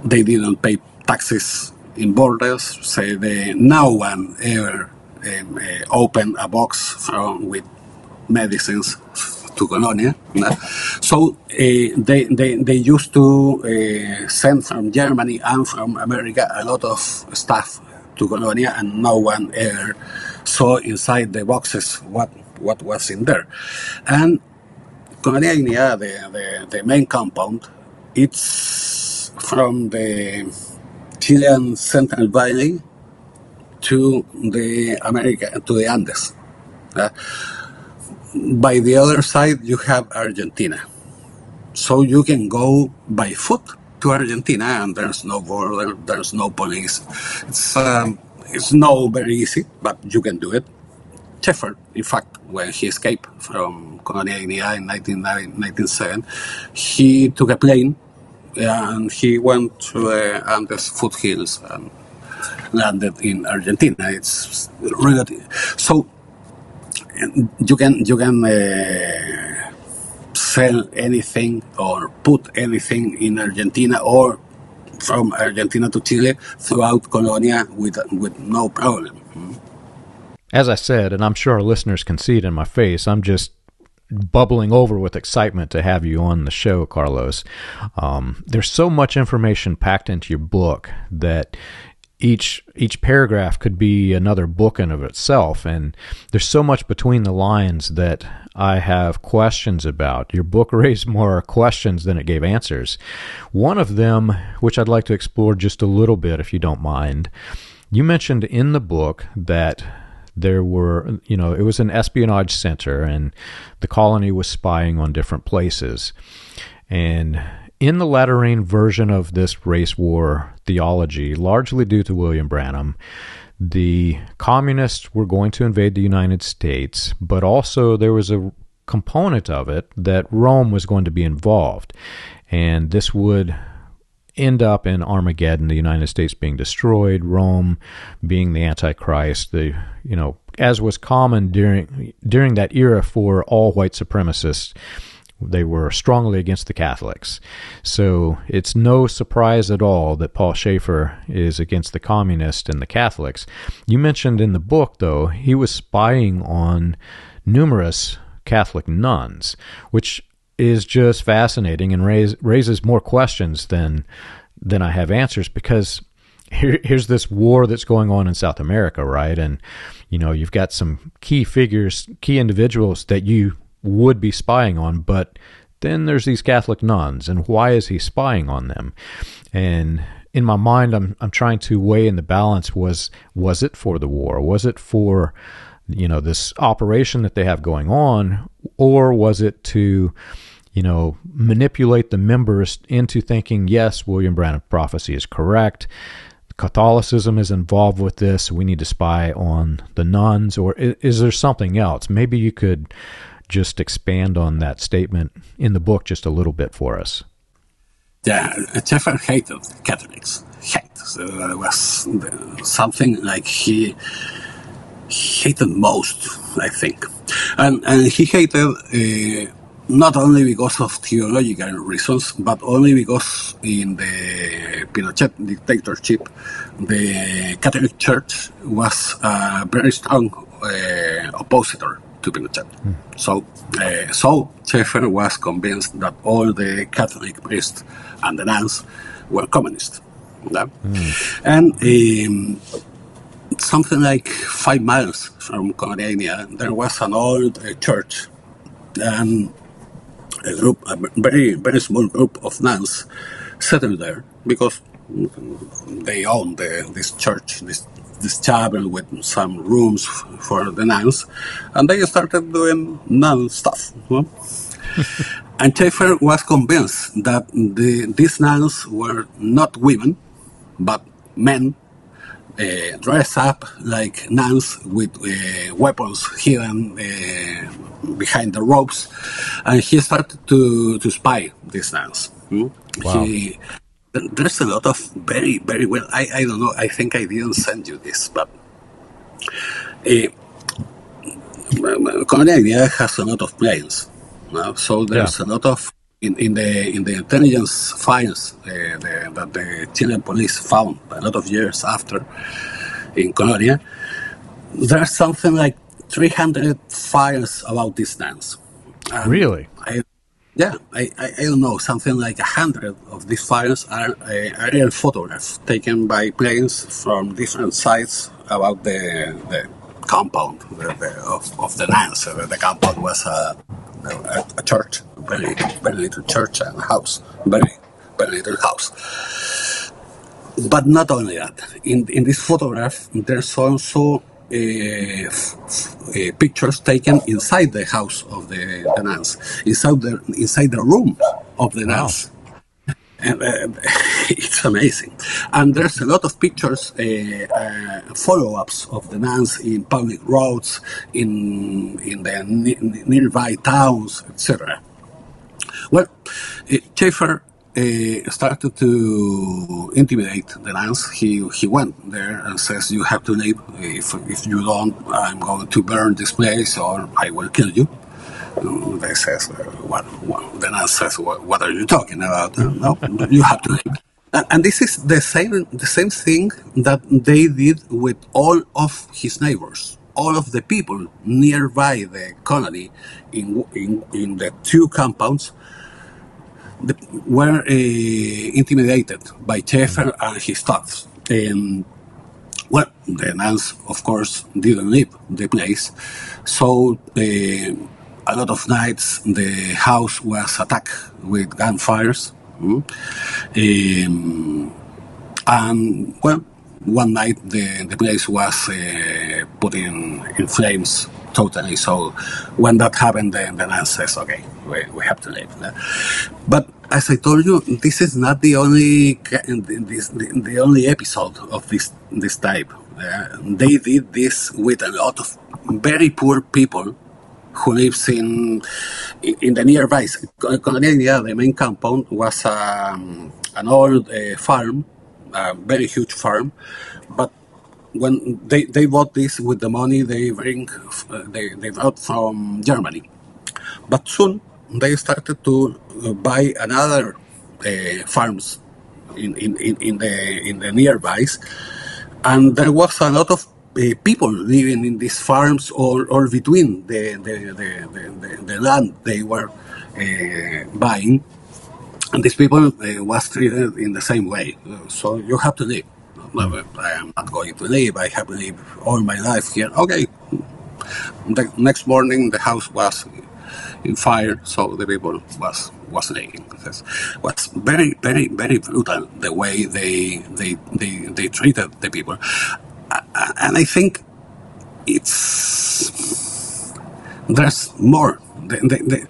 they didn't pay taxes in borders, so they, no one ever um, uh, opened a box from, with medicines to Colonia. So uh, they, they, they used to uh, send from Germany and from America a lot of stuff to Colonia, and no one ever saw inside the boxes what what was in there. And Colonia the, the, the main compound, it's from the Chilean Central Valley to the America to the Andes. Uh, by the other side, you have Argentina, so you can go by foot to Argentina, and there's no border, there's no police. It's um, it's not very easy, but you can do it. Schaefer, in fact, when he escaped from Colonia in 1997, he took a plane and he went to the Andes foothills and landed in Argentina. It's really so you can you can. Uh, sell anything or put anything in Argentina or from Argentina to Chile throughout Colonia with with no problem. As I said, and I'm sure our listeners can see it in my face, I'm just bubbling over with excitement to have you on the show, Carlos. Um, there's so much information packed into your book that each each paragraph could be another book in of itself and there's so much between the lines that I have questions about. Your book raised more questions than it gave answers. One of them, which I'd like to explore just a little bit if you don't mind. You mentioned in the book that there were, you know, it was an espionage center and the colony was spying on different places. And in the latter rain version of this race war theology, largely due to William Branham, the communists were going to invade the United States, but also there was a component of it that Rome was going to be involved. And this would end up in Armageddon, the United States being destroyed, Rome being the Antichrist, the you know, as was common during during that era for all white supremacists they were strongly against the Catholics. So it's no surprise at all that Paul Schaefer is against the communists and the Catholics. You mentioned in the book, though, he was spying on numerous Catholic nuns, which is just fascinating and raise, raises more questions than than I have answers because here, here's this war that's going on in South America, right? And you know, you've got some key figures, key individuals that you would be spying on, but then there's these Catholic nuns, and why is he spying on them? And in my mind, I'm I'm trying to weigh in the balance. Was was it for the war? Was it for you know this operation that they have going on, or was it to you know manipulate the members into thinking yes, William Branham prophecy is correct. Catholicism is involved with this. We need to spy on the nuns, or is, is there something else? Maybe you could just expand on that statement in the book just a little bit for us. Yeah, Schaefer hated Catholics. Hate. So it was something like he hated most, I think. And, and he hated uh, not only because of theological reasons, but only because in the Pinochet dictatorship, the Catholic Church was a very strong uh, oppositor to Pinochet. Mm. So, uh, so Schaefer was convinced that all the Catholic priests and the nuns were communists. Yeah? Mm. And um, something like five miles from Colonia, there was an old uh, church, and a group, a very very small group of nuns, settled there because they owned the, this church, this this chapel with some rooms for the nuns, and they started doing nun stuff. and Schaefer was convinced that the, these nuns were not women, but men uh, dressed up like nuns with uh, weapons hidden uh, behind the ropes, and he started to, to spy these nuns. Hmm? Wow. He there's a lot of very very well i i don't know i think i didn't send you this but uh, Colonia has a lot of planes no? so there's yeah. a lot of in, in the in the intelligence files uh, the, that the Chilean police found a lot of years after in Colonia, there's something like 300 files about this dance. really? I, yeah, I, I, I, don't know, something like a hundred of these files are uh, aerial photographs taken by planes from different sites about the, the compound the, the, of, of the nuns. The compound was a, a, a, church, very, very little church and house, very, very little house. But not only that, in, in this photograph, there's also uh, uh, pictures taken inside the house of the, the nuns, inside the inside the room of the wow. nuns. And, uh, it's amazing. And there's a lot of pictures, uh, uh, follow-ups of the nuns in public roads, in in the nearby towns, etc. Well, uh, Schaefer uh, started to intimidate the nuns. He he went there and says, "You have to leave. If if you don't, I'm going to burn this place, or I will kill you." they says, uh, "What?" The nun says, what, "What are you talking about? Uh, no, you have to leave." And, and this is the same the same thing that they did with all of his neighbors all of the people nearby the colony in, in, in the two compounds the, were uh, intimidated by Schaefer and his thoughts. Um, well, the nuns, of course, didn't leave the place, so uh, a lot of nights the house was attacked with gunfires. Mm? Um, and well, one night the, the place was uh, put in, in flames totally. So when that happened, then the man says, okay, we, we have to leave. But as I told you, this is not the only this, the, the only episode of this this type. Uh, they did this with a lot of very poor people who lives in in the nearby. Colonia, the main compound was um, an old uh, farm, a very huge farm, but when they, they bought this with the money they bring uh, they, they bought from Germany. But soon they started to uh, buy another uh, farms in, in, in, the in the nearbys, and there was a lot of uh, people living in these farms or, or between the, the, the, the, the land they were uh, buying. And these people uh, was treated in the same way. So you have to live. I am not going to live. I have lived all my life here. Okay. The next morning, the house was in fire, so the people was was leaving. It was very, very, very brutal the way they they they, they treated the people, and I think it's there's more. The, the, the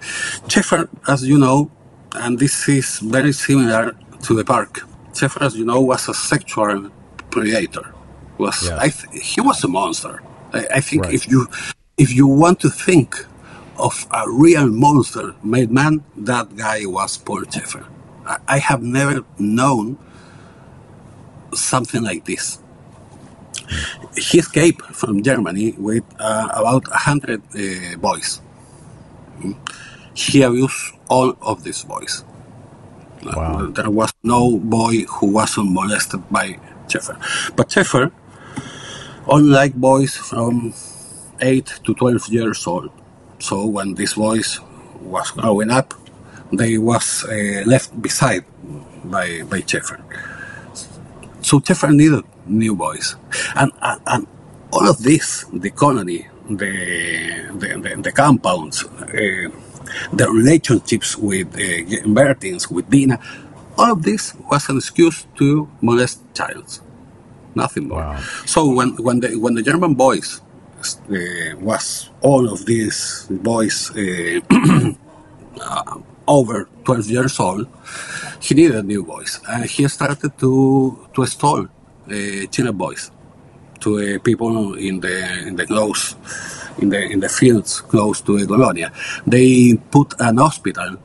Schaefer, as you know, and this is very similar to the park. Schaefer, as you know, was a sexual predator. Was I th- he was a monster. I, I think Right. if you if you want to think of a real monster made man, that guy was Paul Schaefer. I, have never known something like this. He escaped from Germany with uh, about a hundred uh, boys. He abused all of these boys. Uh, Wow. There was no boy who wasn't molested by Schaefer. But Schaefer, unlike boys from 8 to 12 years old, so when this boys was growing up, they was uh, left beside by, by Schaefer. So Schaefer needed new boys. And, and, and all of this, the colony, the, the, the, the compounds, uh, the relationships with uh, Mertins, with Dina, all of this was an excuse to molest childs. Nothing more. Wow. So when, when, the, when the German boys was all of these boys uh, uh, over 12 years old, he needed new boys. And he started to, to install uh, China boys to uh, people in the in the close in the in the fields close to the colonia. They put an hospital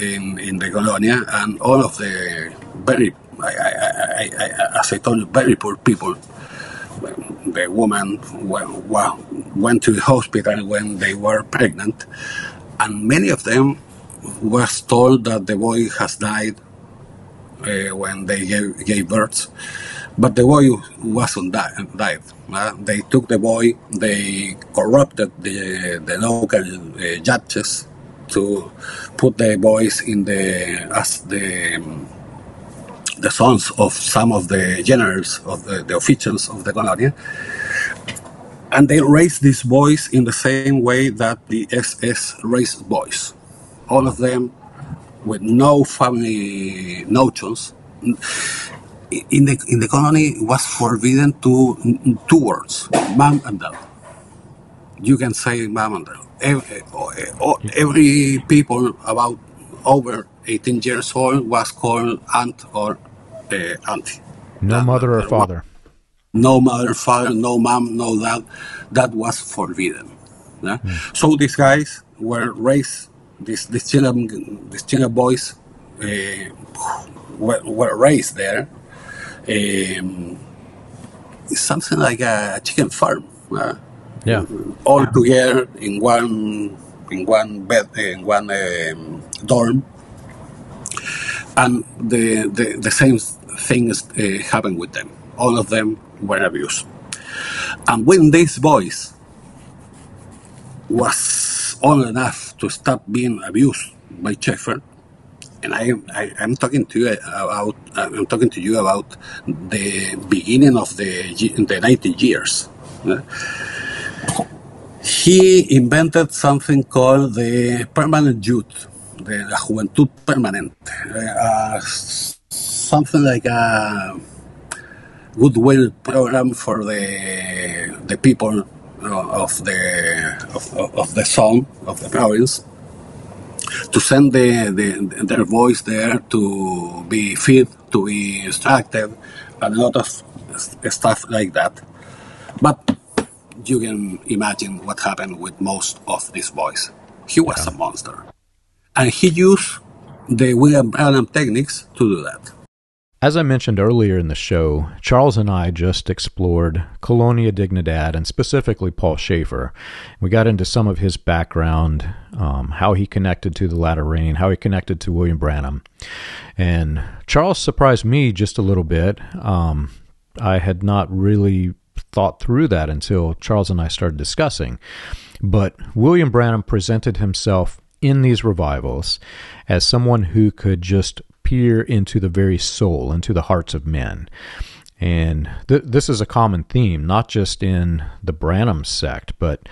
in in the colonia, and all of the very I, I, I, as I told you, very poor people. The woman went, went to the hospital when they were pregnant, and many of them was told that the boy has died uh, when they gave, gave birth. But the boy wasn't di- died. Uh, they took the boy, they corrupted the, the local uh, judges to put the boys in the as the the sons of some of the generals of the, the officials of the colonia, and they raised these boys in the same way that the SS raised boys. All of them with no family notions. In the in the colony, it was forbidden to two words: mom and dad. You can say mom and dad. Every, eh, oh, eh, oh, every people about over 18 years old was called aunt or uh, auntie. No That- mother or father. no mother, father, no mom, no dad. That was forbidden. yeah? So these guys were raised. These these children, these Chilean boys uh, were, were raised there. Um, it's something like a chicken farm. uh, Yeah. all together in one in one bed in one um, dorm, and the the, the same things uh, happened with them. All of them were abused, and when these boys was old enough to stop being abused by Schaefer, and I, I I'm talking to you about I'm talking to you about the beginning of the the 90 years. uh, he invented something called the permanent youth, the la juventud permanente, uh, something like a goodwill program for the the people uh, of the of, of- the zone of the province to send the, the their voice there to be fed, to be instructed, a lot of stuff like that. But you can imagine what happened with most of these boys. He was a monster. And he used the William Branham techniques to do that. As I mentioned earlier in the show, Charles and I just explored Colonia Dignidad and specifically Paul Schaefer. We got into some of his background, um, how he connected to the latter rain, how he connected to William Branham. And Charles surprised me just a little bit. Um, I had not really thought through that until Charles and I started discussing. But William Branham presented himself in these revivals as someone who could just peer into the very soul, into the hearts of men. And th- this is a common theme, not just in the Branham sect, but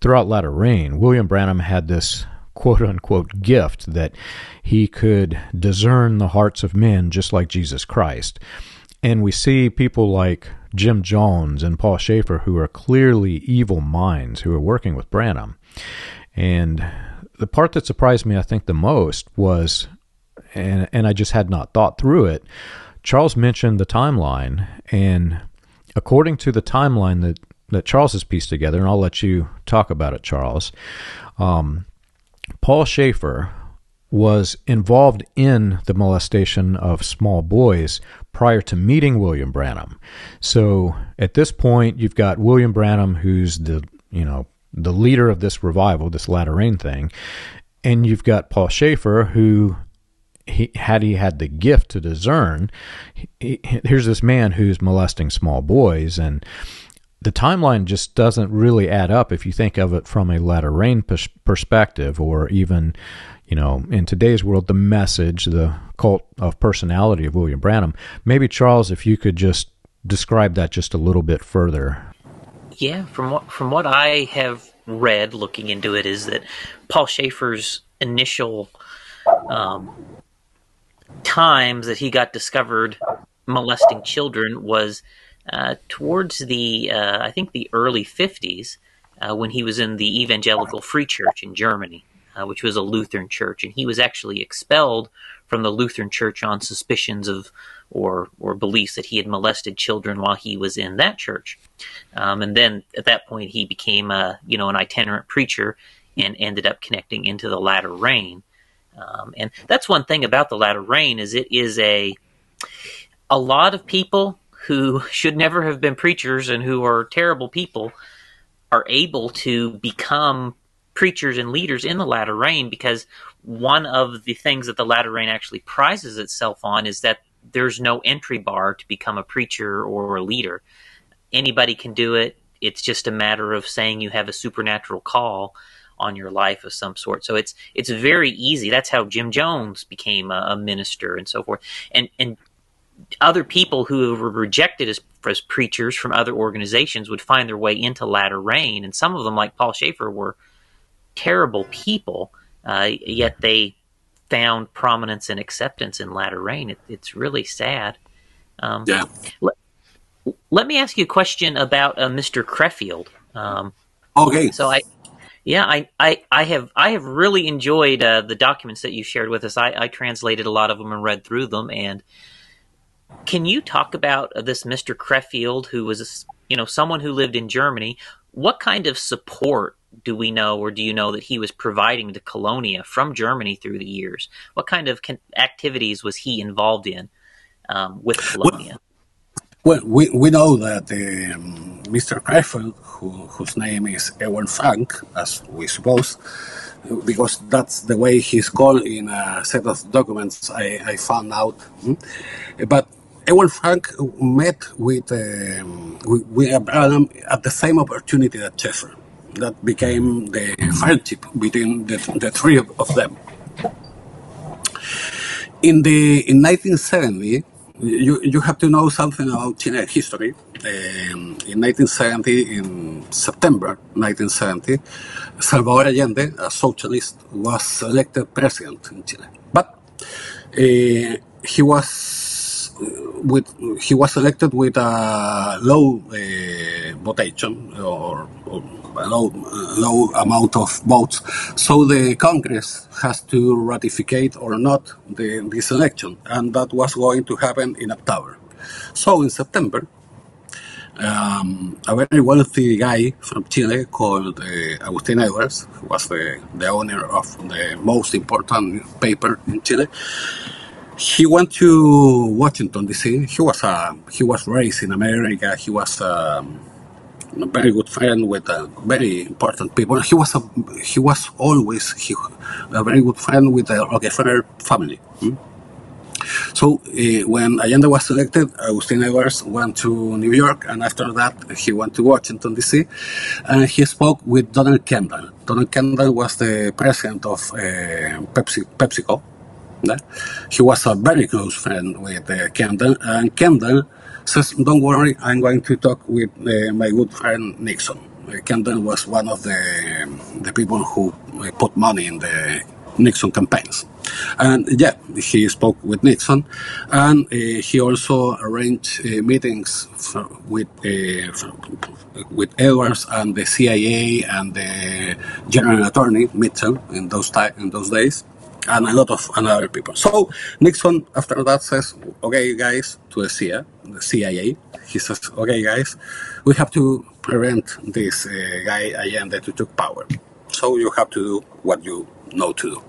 throughout Latter Rain. William Branham had this quote unquote gift that he could discern the hearts of men just like Jesus Christ. And we see people like Jim Jones and Paul Schaefer who are clearly evil minds who are working with Branham. And the part that surprised me, I think, the most was, and, and I just had not thought through it, Charles mentioned the timeline. And according to the timeline that, that Charles has pieced together, and I'll let you talk about it, Charles, um, Paul Schaefer was involved in the molestation of small boys prior to meeting William Branham. So at this point, you've got William Branham, who's the you know the leader of this revival, this latter rain thing, and you've got Paul Schaefer, who he had he had the gift to discern. He, here's this man who's molesting small boys, and the timeline just doesn't really add up if you think of it from a latter rain pers- perspective, or even you know, in today's world, the message, the cult of personality of William Branham. Maybe Charles, if you could just describe that just a little bit further. Yeah, from what from what I have read, looking into it, is that Paul Schaefer's initial um, times that he got discovered molesting children was uh, towards the uh, I think the early fifties uh, when he was in the Evangelical Free Church in Germany uh, which was a Lutheran church, and he was actually expelled from the Lutheran church on suspicions of or or beliefs that he had molested children while he was in that church. Um, and then at that point, he became a you know an itinerant preacher and ended up connecting into the latter rain. Um, and that's one thing about the latter rain is it is a a lot of people who should never have been preachers and who are terrible people are able to become preachers and leaders in the latter rain because one of the things that the latter rain actually prizes itself on is that there's no entry bar to become a preacher or a leader. Anybody can do it. It's just a matter of saying you have a supernatural call on your life of some sort. So it's it's very easy. That's how Jim Jones became a, a minister and so forth. And and other people who were rejected as, as preachers from other organizations would find their way into latter rain. And some of them, like Paul Schaefer, were terrible people, uh, yet they found prominence and acceptance in Latter Rain. It, it's really sad. Um, yeah. Let, let, me ask you a question about uh, Mr. Krefeld. Um, okay. So I, yeah, I, I, I have I have really enjoyed uh, the documents that you shared with us. I, I, translated a lot of them and read through them. And can you talk about uh, this Mr. Krefeld, who was you know someone who lived in Germany? What kind of support do we know or do you know that he was providing to Colonia from Germany through the years? What kind of activities was he involved in um, with Colonia? Well, we, we know that um, Mr. Krefeld, who, whose name is Ewald Frank, as we suppose, because that's the way he's called in a set of documents I, I found out. Hmm? But Ewald Frank met with, um, with, with Abraham at the same opportunity that Schaefer that became the friendship between the, the three of, of them. In the in 1970, you, you have to know something about Chilean history. Um, in 1970, in September 1970, Salvador Allende, a socialist, was elected president in Chile. But uh, he was with he was elected with a low uh, votation or, or low, low amount of votes. So the Congress has to ratify or not the, this election, and that was going to happen in October. So in September, um, a very wealthy guy from Chile called uh, Agustin Edwards, who was the, the owner of the most important paper in Chile, he went to Washington D.C. He was a he was raised in America. He was um, very good friend with a very important people. He was a, he was always he, a very good friend with the Rockefeller family. Hmm? So uh, when Allende was elected, Agustin Edwards went to New York, and after that he went to Washington D.C. and he spoke with Donald Kendall. Donald Kendall was the president of uh, Pepsi, PepsiCo. He was a very close friend with uh, Kendall, and Kendall says, "Don't worry, I'm going to talk with uh, my good friend Nixon." Uh, Kendall was one of the the people who uh, put money in the Nixon campaigns. And yeah, he spoke with Nixon, and uh, he also arranged uh, meetings for, with for, with Edwards and the CIA and the General Attorney Mitchell in those in those days, and a lot of other people. So Nixon, after that, says, "Okay, guys," to the CIA, the CIA. He says, "Okay, guys, we have to prevent this uh, guy Allende to take power. So you have to do what you know to do.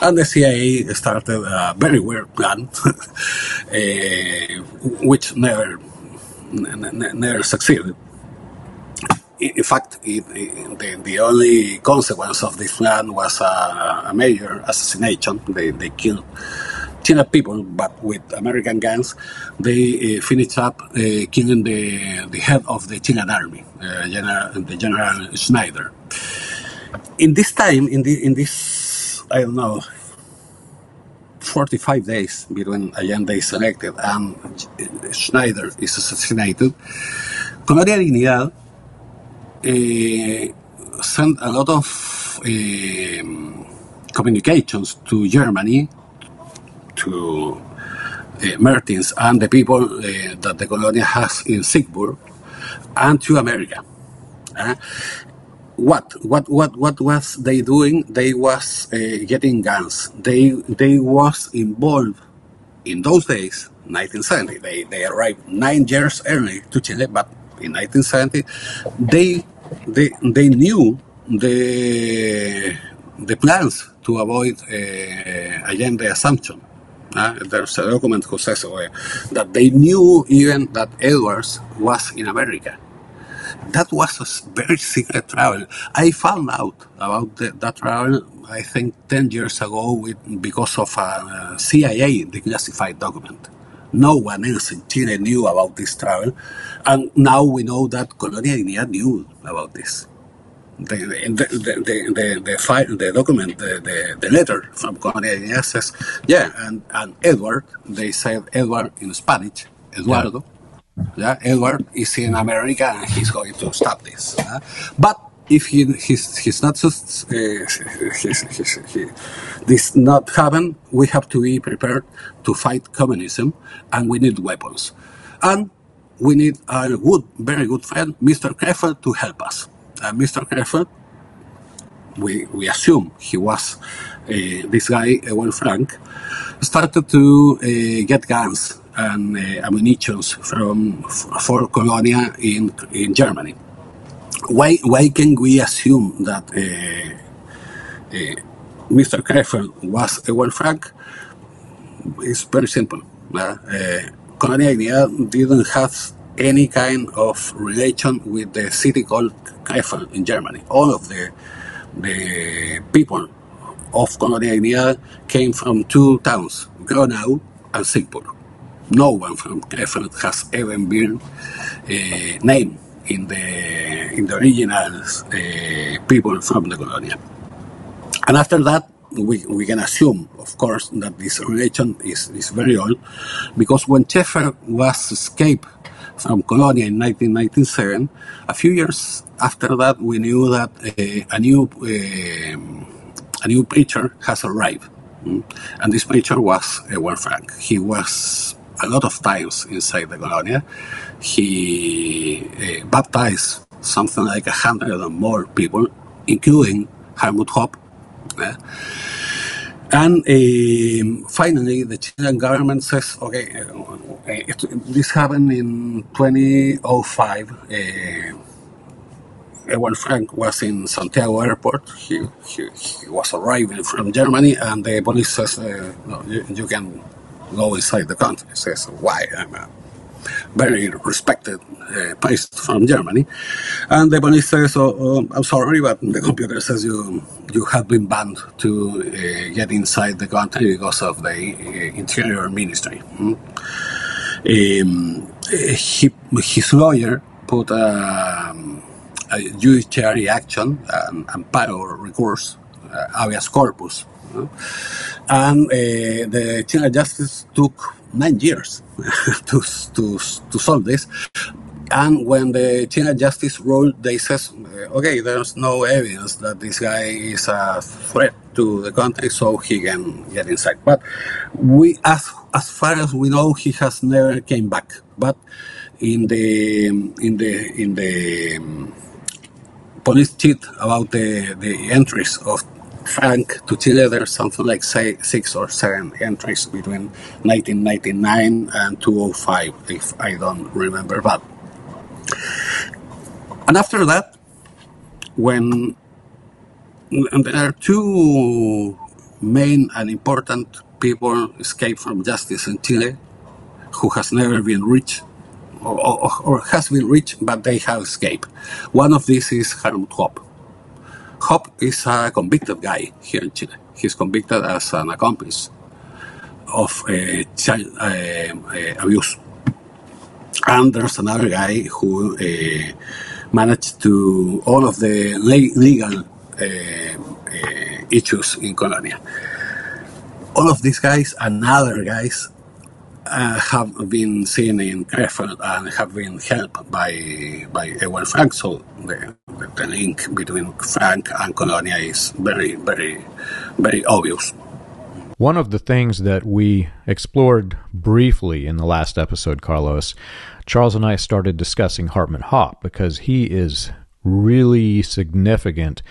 And the CIA started a very weird plan, uh, which never, never succeeded. In fact, it, it, the, the only consequence of this plan was a, a major assassination. They, they killed China people, but with American guns, they uh, finished up uh, killing the, the head of the Chilean army, uh, General, the General Schneider. In this time, in, the, in this, I don't know, 45 days between Allende is elected and Schneider is assassinated, Colonia Dignidad sent a lot of uh, communications to Germany, to uh, Mertins and the people that the colony has in Siegburg, and to America. What what what what was they doing? They was getting guns. They they was involved in those days, 1970. They they arrived nine years early to Chile, but in 1970 they they they knew the the plans to avoid uh, the assumption. Uh, there's a document who says uh, that they knew even that Edwards was in America that was a very secret travel. I found out about the, that travel, I think, 10 years ago with, because of a CIA declassified document. No one else in Chile knew about this travel, and now we know that Colonia Dignidad knew about this. The, the, the, the, the, the, file, the document, the, the, the letter from Colonia Dignidad says, yeah, and, and Edward, they said Edward in Spanish, Eduardo. Yeah yeah, Edward is in America and he's going to stop this. Uh, but if he he's, not just uh, he, this not happen, we have to be prepared to fight communism, and we need weapons, and we need a good, very good friend, Mr. Krefeld, to help us. Uh, Mr. Krefeld, we we assume he was uh, this guy, Ewald Frank, started to uh, get guns and uh, ammunition from for Colonia in in Germany. Why why can we assume that uh, uh, Mr. Krefeld was Ewald Frank? It's very simple. Uh, Colonia Dignidad didn't have any kind of relation with the city called Krefeld in Germany. All of the the people of Colonia Dignidad came from two towns, Gronau and Siegburg no one from Krefeld has ever been uh, named in the in the original uh, people from the colonia. And after that, we, we can assume, of course, that this relation is, is very old, because when Schaefer was escaped from Colonia in 1997, a few years after that, we knew that uh, a new uh, a new preacher has arrived, mm? and this preacher was Ewald Frank. He was a lot of times inside the colonia. He uh, baptized something like a hundred or more people, including Hartmut Hopp. Uh, and uh, finally, the Chilean government says, okay, it, this happened in 2005. Ewald Frank was in Santiago airport. He, he, he, was arriving from Germany, and the police says, no, you, you can go inside the country. Says, why? I'm, a very respected uh, from Germany. And the police says, oh, oh, I'm sorry, but the computer says you you have been banned to uh, get inside the country because of the uh, Interior Ministry. Hmm? Um, he, his lawyer put a, a judiciary action, an amparo recourse, uh, habeas corpus, and uh, the Chilean justice took nine years to, to, to solve this. And when the Chilean justice ruled, they says, okay, there's no evidence that this guy is a threat to the country, so he can get inside. But we, as as far as we know, he has never came back. But in the in the in the police cheat about the the entries of Frank to Chile, there's something like say, six or seven entries between 1999 and 2005, if I don't remember bad. And after that, when there are two main and important people escape from justice in Chile who has never been reached or, or, or has been reached but they have escaped. One of these is Helmut Hopp. Hopp is a convicted guy here in Chile. He's convicted as an accomplice of uh, child uh, uh, abuse. And there's another guy who uh, managed to all of the legal uh, uh, issues in Colonia. All of these guys and other guys uh, have been seen in Krefeld and have been helped by by Ewald Frank. So the, the link between Frank and Colonia is very, very, very obvious. One of the things that we explored briefly in the last episode, Carlos, Charles and I started discussing Hartmut Hopp because he is really significant,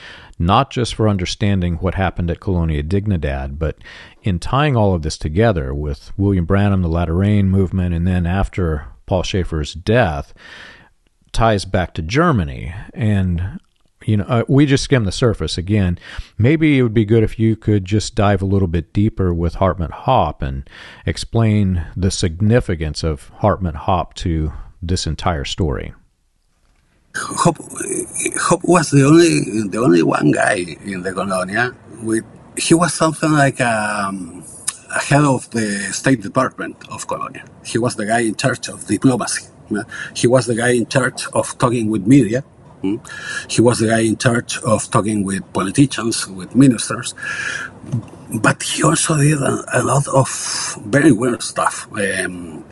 not just for understanding what happened at Colonia Dignidad, but in tying all of this together with William Branham, the Latter Rain movement, and then after Paul Schaefer's death, ties back to Germany. And, you know, uh, we just skimmed the surface again. Maybe it would be good if you could just dive a little bit deeper with Hartmut Hopp and explain the significance of Hartmut Hopp to this entire story. Hopp, Hopp was the only the only one guy in the colonia with he was something like um, a head of the State Department of Colonia. He was the guy in charge of diplomacy. He was the guy in charge of talking with media. Hmm? He was the guy in charge of talking with politicians, with ministers. But he also did a, a lot of very weird stuff. Um,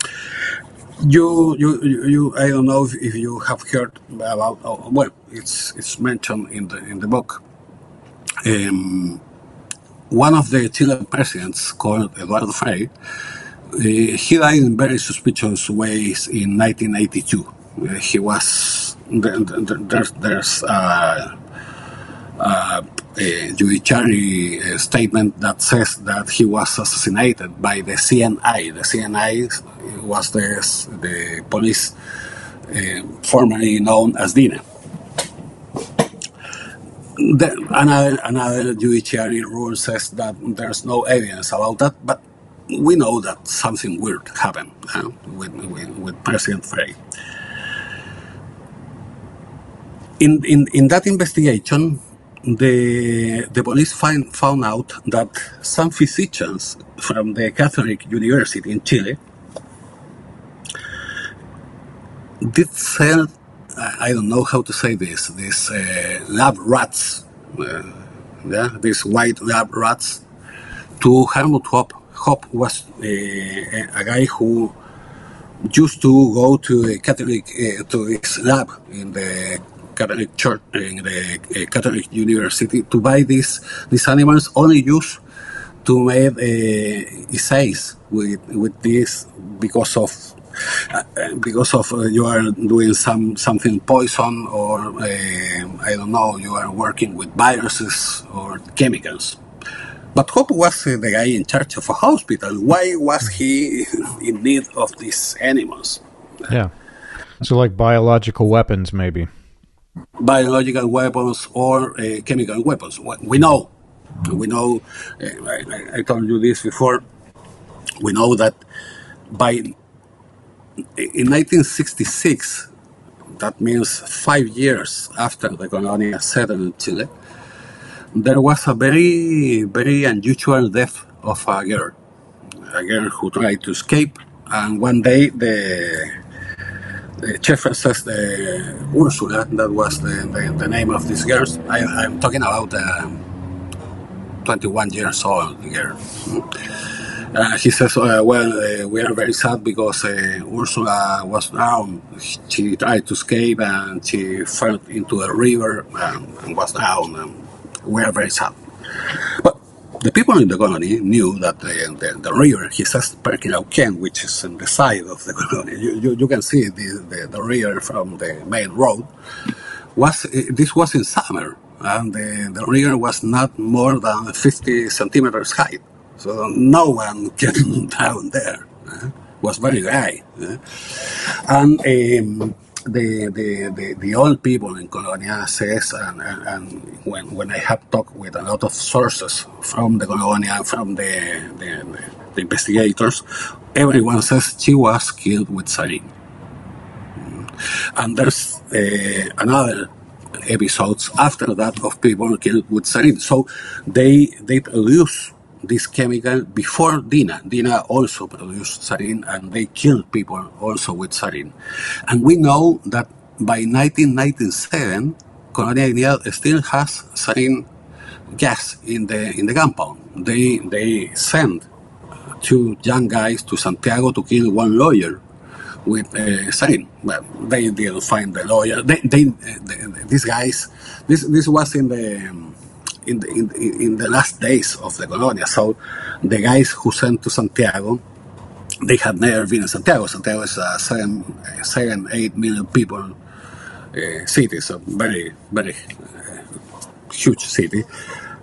you, you, you, I don't know if, you have heard about. Oh, well, it's it's mentioned in the in the book. Um, one of the Chilean presidents, called Eduardo Frei, uh, he died in very suspicious ways in 1982. Uh, he was there's there's uh, uh, a judiciary uh, statement that says that he was assassinated by the CNI. The CNI was the the police uh, formerly known as DINA. The, another, another judiciary rule says that there's no evidence about that, but we know that something weird happened uh, with, with, with, President Frei. In, in, in that investigation, the, the police find, found out that some physicians from the Catholic University in Chile did sell, I don't know how to say this, these uh, lab rats, uh, yeah, these white lab rats, to Helmut Hopp Hopp was uh, a guy who used to go to the Catholic uh, to his lab in the Catholic Church in the uh, Catholic University to buy these these animals only used to make uh, essays with with this because of uh, because of uh, you are doing some something poison or uh, I don't know you are working with viruses or chemicals. But Hopp was uh, the guy in charge of a hospital. Why was he in need of these animals? Yeah. So, like biological weapons, maybe. Biological weapons or uh, chemical weapons. We know. We know. Uh, I, I, told you this before. We know that by in 1966, that means five years after the colonia settled in Chile, there was a very, very unusual death of a girl, a girl who tried to escape, and one day the the chef says the Ursula, that was the, the, the name of this girl. I, am talking about the 21 years old girl. Uh, he says, uh, well, uh, we are very sad because uh, Ursula was drowned. She tried to escape and she fell into a river and, and was drowned. And we are very sad. But the people in the colony knew that the, the, the river, he says Perquilauquén, which is on the side of the colony, you, you, you can see the, the, the, river from the main road, was this was in summer, and the, the river was not more than 50 centimeters high. So no one can down there. Uh, was very. Uh, and um, the, the, the, the, old people in Colonia says, and, and, and, when, when I have talked with a lot of sources from the Colonia, from the, the, the investigators, everyone says she was killed with sarin. And there's uh, another episodes after that of people killed with sarin. So they they produce this chemical before Dina. Dina also produced sarin and they killed people also with sarin. And we know that by 1997, Colonia still has sarin gas in the in the compound. They they send two young guys to Santiago to kill one lawyer with uh, sarin. Well, they didn't find the lawyer. They, they, uh, these guys. This this was in the um, in the, in, in the last days of the colonia. So the guys who sent to Santiago, they had never been in Santiago. Santiago is a seven, seven eight million people uh, city, so very, very uh, huge city.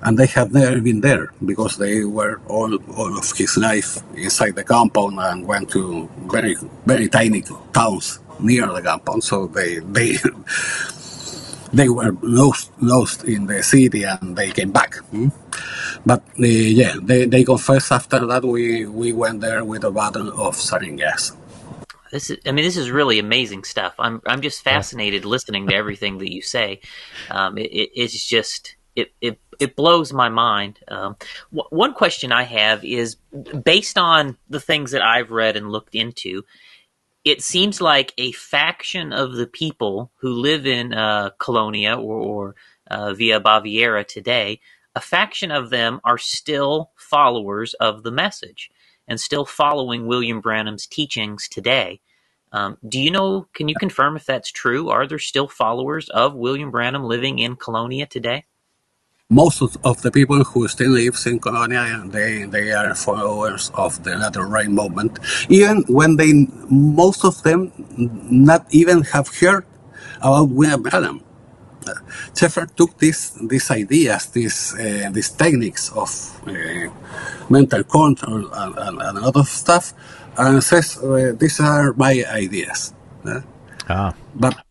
And they had never been there because they were all, all of his life inside the compound and went to very, very tiny towns near the compound. So they, they they were lost lost in the city and they came back. Hmm? But uh, yeah, they, they confess after that we, we went there with a bottle of sarin gas. This is, I mean, this is really amazing stuff. I'm, I'm just fascinated listening to everything that you say. Um, it, it, it's just, it, it, it blows my mind. Um, w- one question I have is based on the things that I've read and looked into, it seems like a faction of the people who live in uh, Colonia or, or uh, Villa Baviera today, a faction of them are still followers of the message and still following William Branham's teachings today. Um, do you know, can you confirm if that's true? Are there still followers of William Branham living in Colonia today? Most of, the people who still live in Colonia, they, they are followers of the Latter Rain movement, even when they, most of them not even have heard about William Branham. Uh, Schaefer took these these ideas, these uh, these techniques of uh, mental control and, and, and, a lot of stuff, and says uh, these are my ideas. Ah. But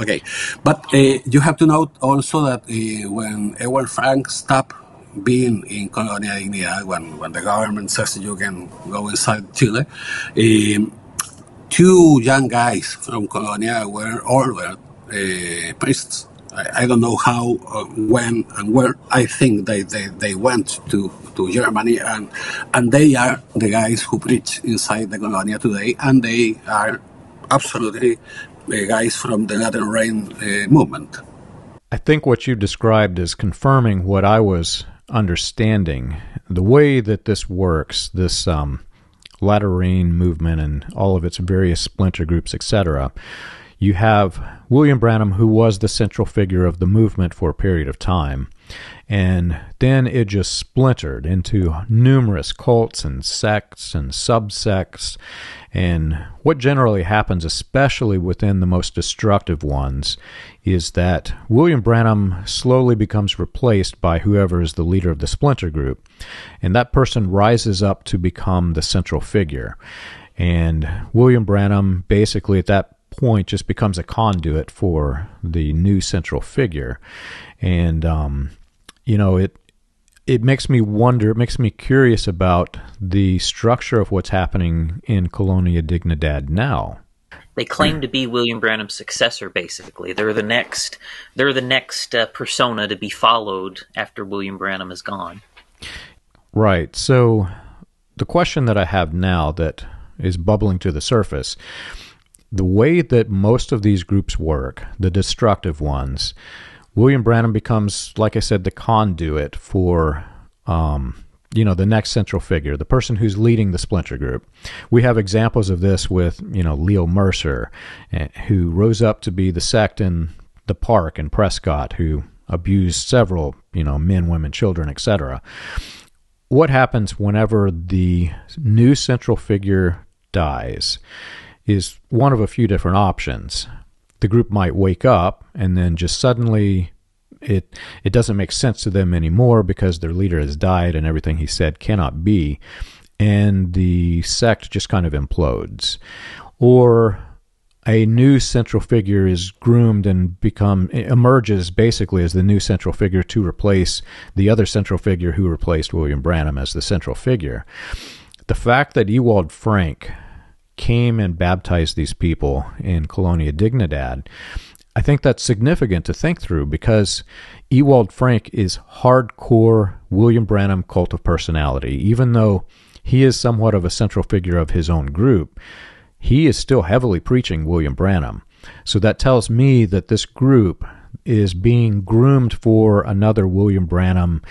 Okay, but uh, you have to note also that uh, when Ewald Frank stopped being in Colonia Dignidad, when, when the government says you can go inside Chile, um, two young guys from Colonia were ordered uh, priests. I, I, don't know how, uh, when, and where. I think they, they, they went to, to Germany, and, and they are the guys who preach inside the Colonia today, and they are absolutely guys from the Latter Rain uh, movement. I think what you described is confirming what I was understanding. The way that this works, this um, Latter Rain movement and all of its various splinter groups, etc. You have William Branham, who was the central figure of the movement for a period of time. And then it just splintered into numerous cults and sects and subsects. And what generally happens, especially within the most destructive ones, is that William Branham slowly becomes replaced by whoever is the leader of the splinter group. And that person rises up to become the central figure. And William Branham basically at that point just becomes a conduit for the new central figure. And um, you know, it it makes me wonder, it makes me curious about the structure of what's happening in Colonia Dignidad now. They claim to be William Branham's successor. Basically, they're the next. They're the next uh, persona to be followed after William Branham is gone. Right. So, the question that I have now that is bubbling to the surface the way that most of these groups work, the destructive ones, William Branham becomes, like I said, the conduit for, um, you know, the next central figure, the person who's leading the splinter group. We have examples of this with, you know, Leo Mercer, eh, who rose up to be the sect in the park in Prescott, who abused several, you know, men, women, children, etc. What happens whenever the new central figure dies is one of a few different options the group might wake up and then just suddenly it it doesn't make sense to them anymore because their leader has died and everything he said cannot be and the sect just kind of implodes or a new central figure is groomed and become emerges basically as the new central figure to replace the other central figure who replaced William Branham as the central figure. The fact that Ewald Frank came and baptized these people in Colonia Dignidad, I think that's significant to think through because Ewald Frank is hardcore William Branham cult of personality. Even though he is somewhat of a central figure of his own group, he is still heavily preaching William Branham. So that tells me that this group is being groomed for another William Branham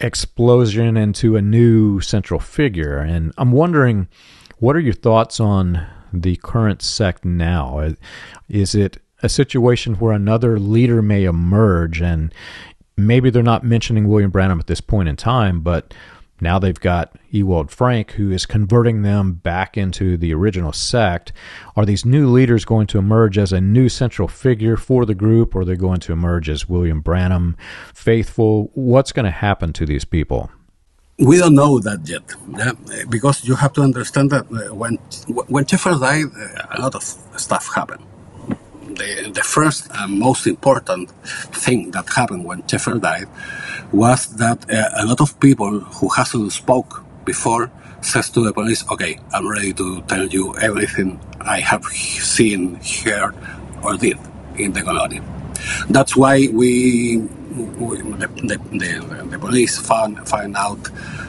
explosion into a new central figure. And I'm wondering what are your thoughts on the current sect now? Uh, is it a situation where another leader may emerge and maybe they're not mentioning William Branham at this point in time, but now they've got Ewald Frank who is converting them back into the original sect. Are these new leaders going to emerge as a new central figure for the group or are they going to emerge as William Branham faithful? What's going to happen to these people? We don't know that yet, yeah? because you have to understand that uh, when when Schaefer died, uh, a lot of stuff happened. The, the first and most important thing that happened when Schaefer died was that uh, a lot of people who hasn't spoke before says to the police, "Okay, I'm ready to tell you everything I have seen, heard, or did in the colony." That's why we the, the, the, police found, find out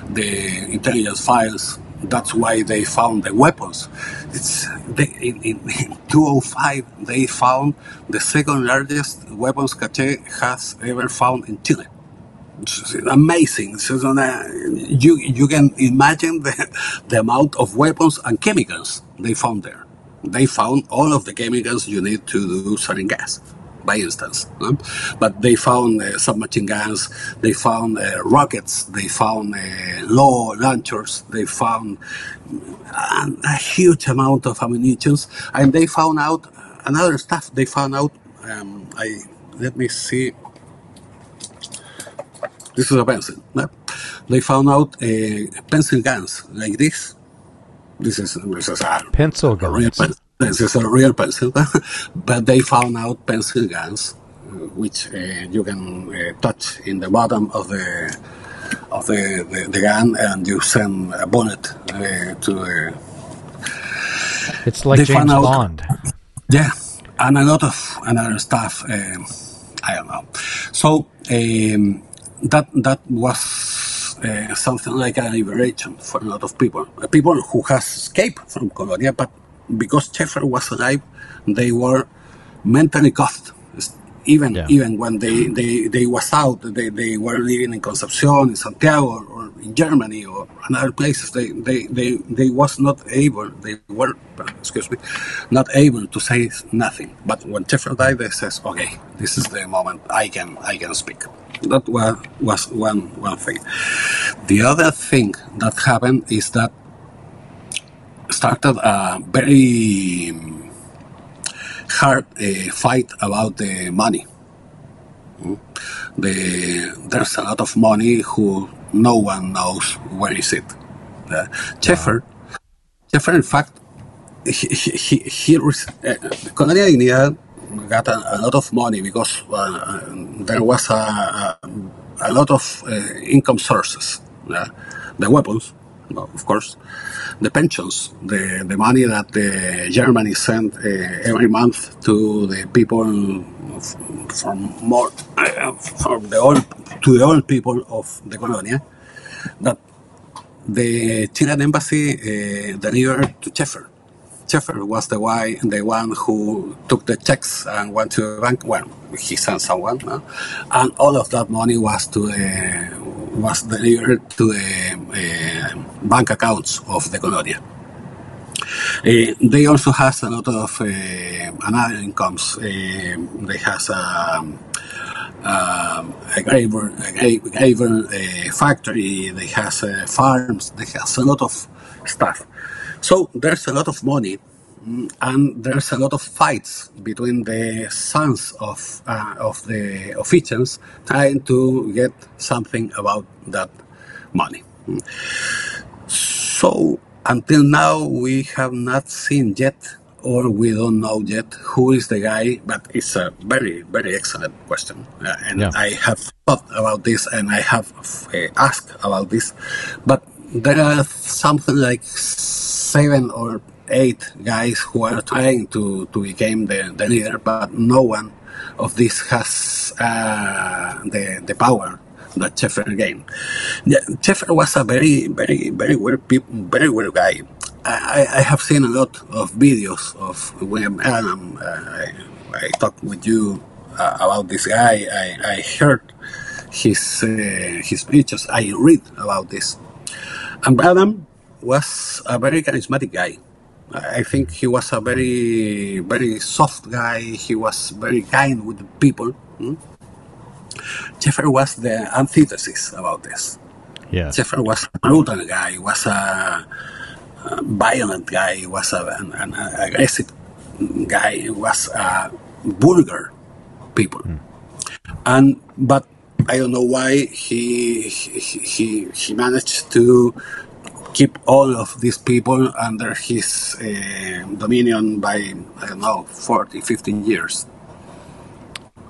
the intelligence files. That's why they found the weapons. It's they, in, in, in 205 they found the second largest weapons cache has ever found in Chile. It's amazing. So, you you can imagine the, the amount of weapons and chemicals they found there. They found all of the chemicals you need to do sarin gas by instance. No? But they found uh, submachine guns, they found uh, rockets, they found uh, low launchers, they found a, a, huge amount of ammunition, and they found out another stuff. They found out. Um, I let me see. This is a pencil. No? They found out uh, pencil guns like this. This is this is a pencil guns. This is a real pencil, but they found out pencil guns, which uh, you can uh, touch in the bottom of the of the, the, the gun, and you send a bullet uh, to the. It's like James out, Bond. Yeah, and a lot of another stuff. Um, I don't know. So um, that that was uh, something like a liberation for a lot of people, people who has escaped from Colonia, but because Schaefer was alive, they were mentally cuffed. Even yeah. even when they, they, they was out, they, they were living in Concepcion, in Santiago, or, or in Germany, or other places. They, they, they, they was not able, they were, excuse me, not able to say nothing. But when Schaefer died, they says, okay, this is the moment I can I can speak. That was, was one one thing. The other thing that happened is that started a very hard uh, fight about the money. The, there's a lot of money who no one knows where is it. Uh, Schaefer, in fact, he, he, he uh, Colonia Dignidad got a, a, lot of money because uh, there was a, a a lot of uh, income sources. the weapons, of course, the pensions, the, the money that uh, Germany sent uh, every month to the people from more uh, from the old to the old people of the colonia that the Chilean embassy uh, delivered to Schaefer. Schaefer was the one, the one who took the checks and went to the bank. Well, he sent someone, and all of that money was to uh, was delivered to the uh, bank accounts of the colonia. Uh, they also has a lot of uh, another incomes. They has um, um, a graver, a graver factory. They has farms. They has a lot of stuff. So there's a lot of money and there's a lot of fights between the sons of uh, of the officials trying to get something about that money. So until now, we have not seen yet, or we don't know yet, who is the guy. But it's a very, very excellent question, uh, and yeah. I have thought about this and I have uh, asked about this, but there are something like seven or eight guys who are trying to, to become the, the leader, but no one of these has uh, the, the power that Schaefer gained. Yeah, was a very, very, very weird, very weird guy. I, I have seen a lot of videos of William Adam. I, I talked with you uh, about this guy. I, I heard his uh, his speeches. I read about this. And Adam was a very charismatic guy. I think he was a very, very soft guy. He was very kind with people. Hmm? Was the antithesis about this. Yeah. Was a brutal guy, was a, a violent guy, was a, an, an, aggressive guy, was a vulgar people. Mm. And but I don't know why he he he managed to keep all of these people under his uh, dominion by I don't know 40 15 years.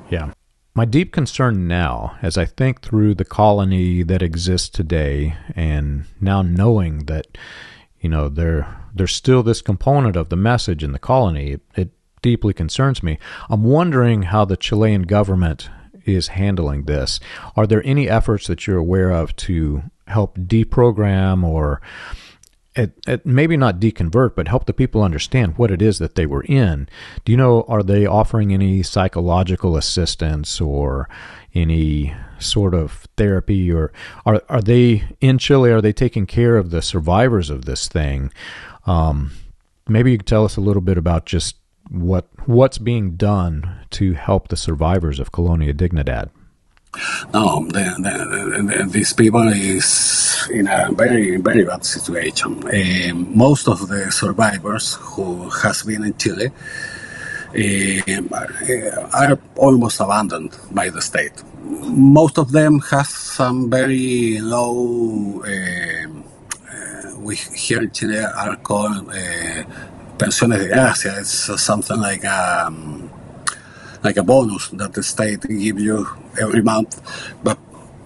Yeah. My deep concern now, as I think through the colony that exists today, and now knowing that, you know, there there's still this component of the message in the colony, it, it deeply concerns me. I'm wondering how the Chilean government is handling this. Are there any efforts that you're aware of to help deprogram or it maybe not deconvert, but help the people understand what it is that they were in. Do you know, are they offering any psychological assistance or any sort of therapy or are, are they in Chile? Are they taking care of the survivors of this thing? Um, maybe you could tell us a little bit about just what, what's being done to help the survivors of Colonia Dignidad. No, the, the, the, these people is in a very, very bad situation. Uh, most of the survivors who has been in Chile uh, are almost abandoned by the state. Most of them have some very low, uh, we here in Chile are called pensiones de gracia. It's something like um, like a bonus that the state give you every month, but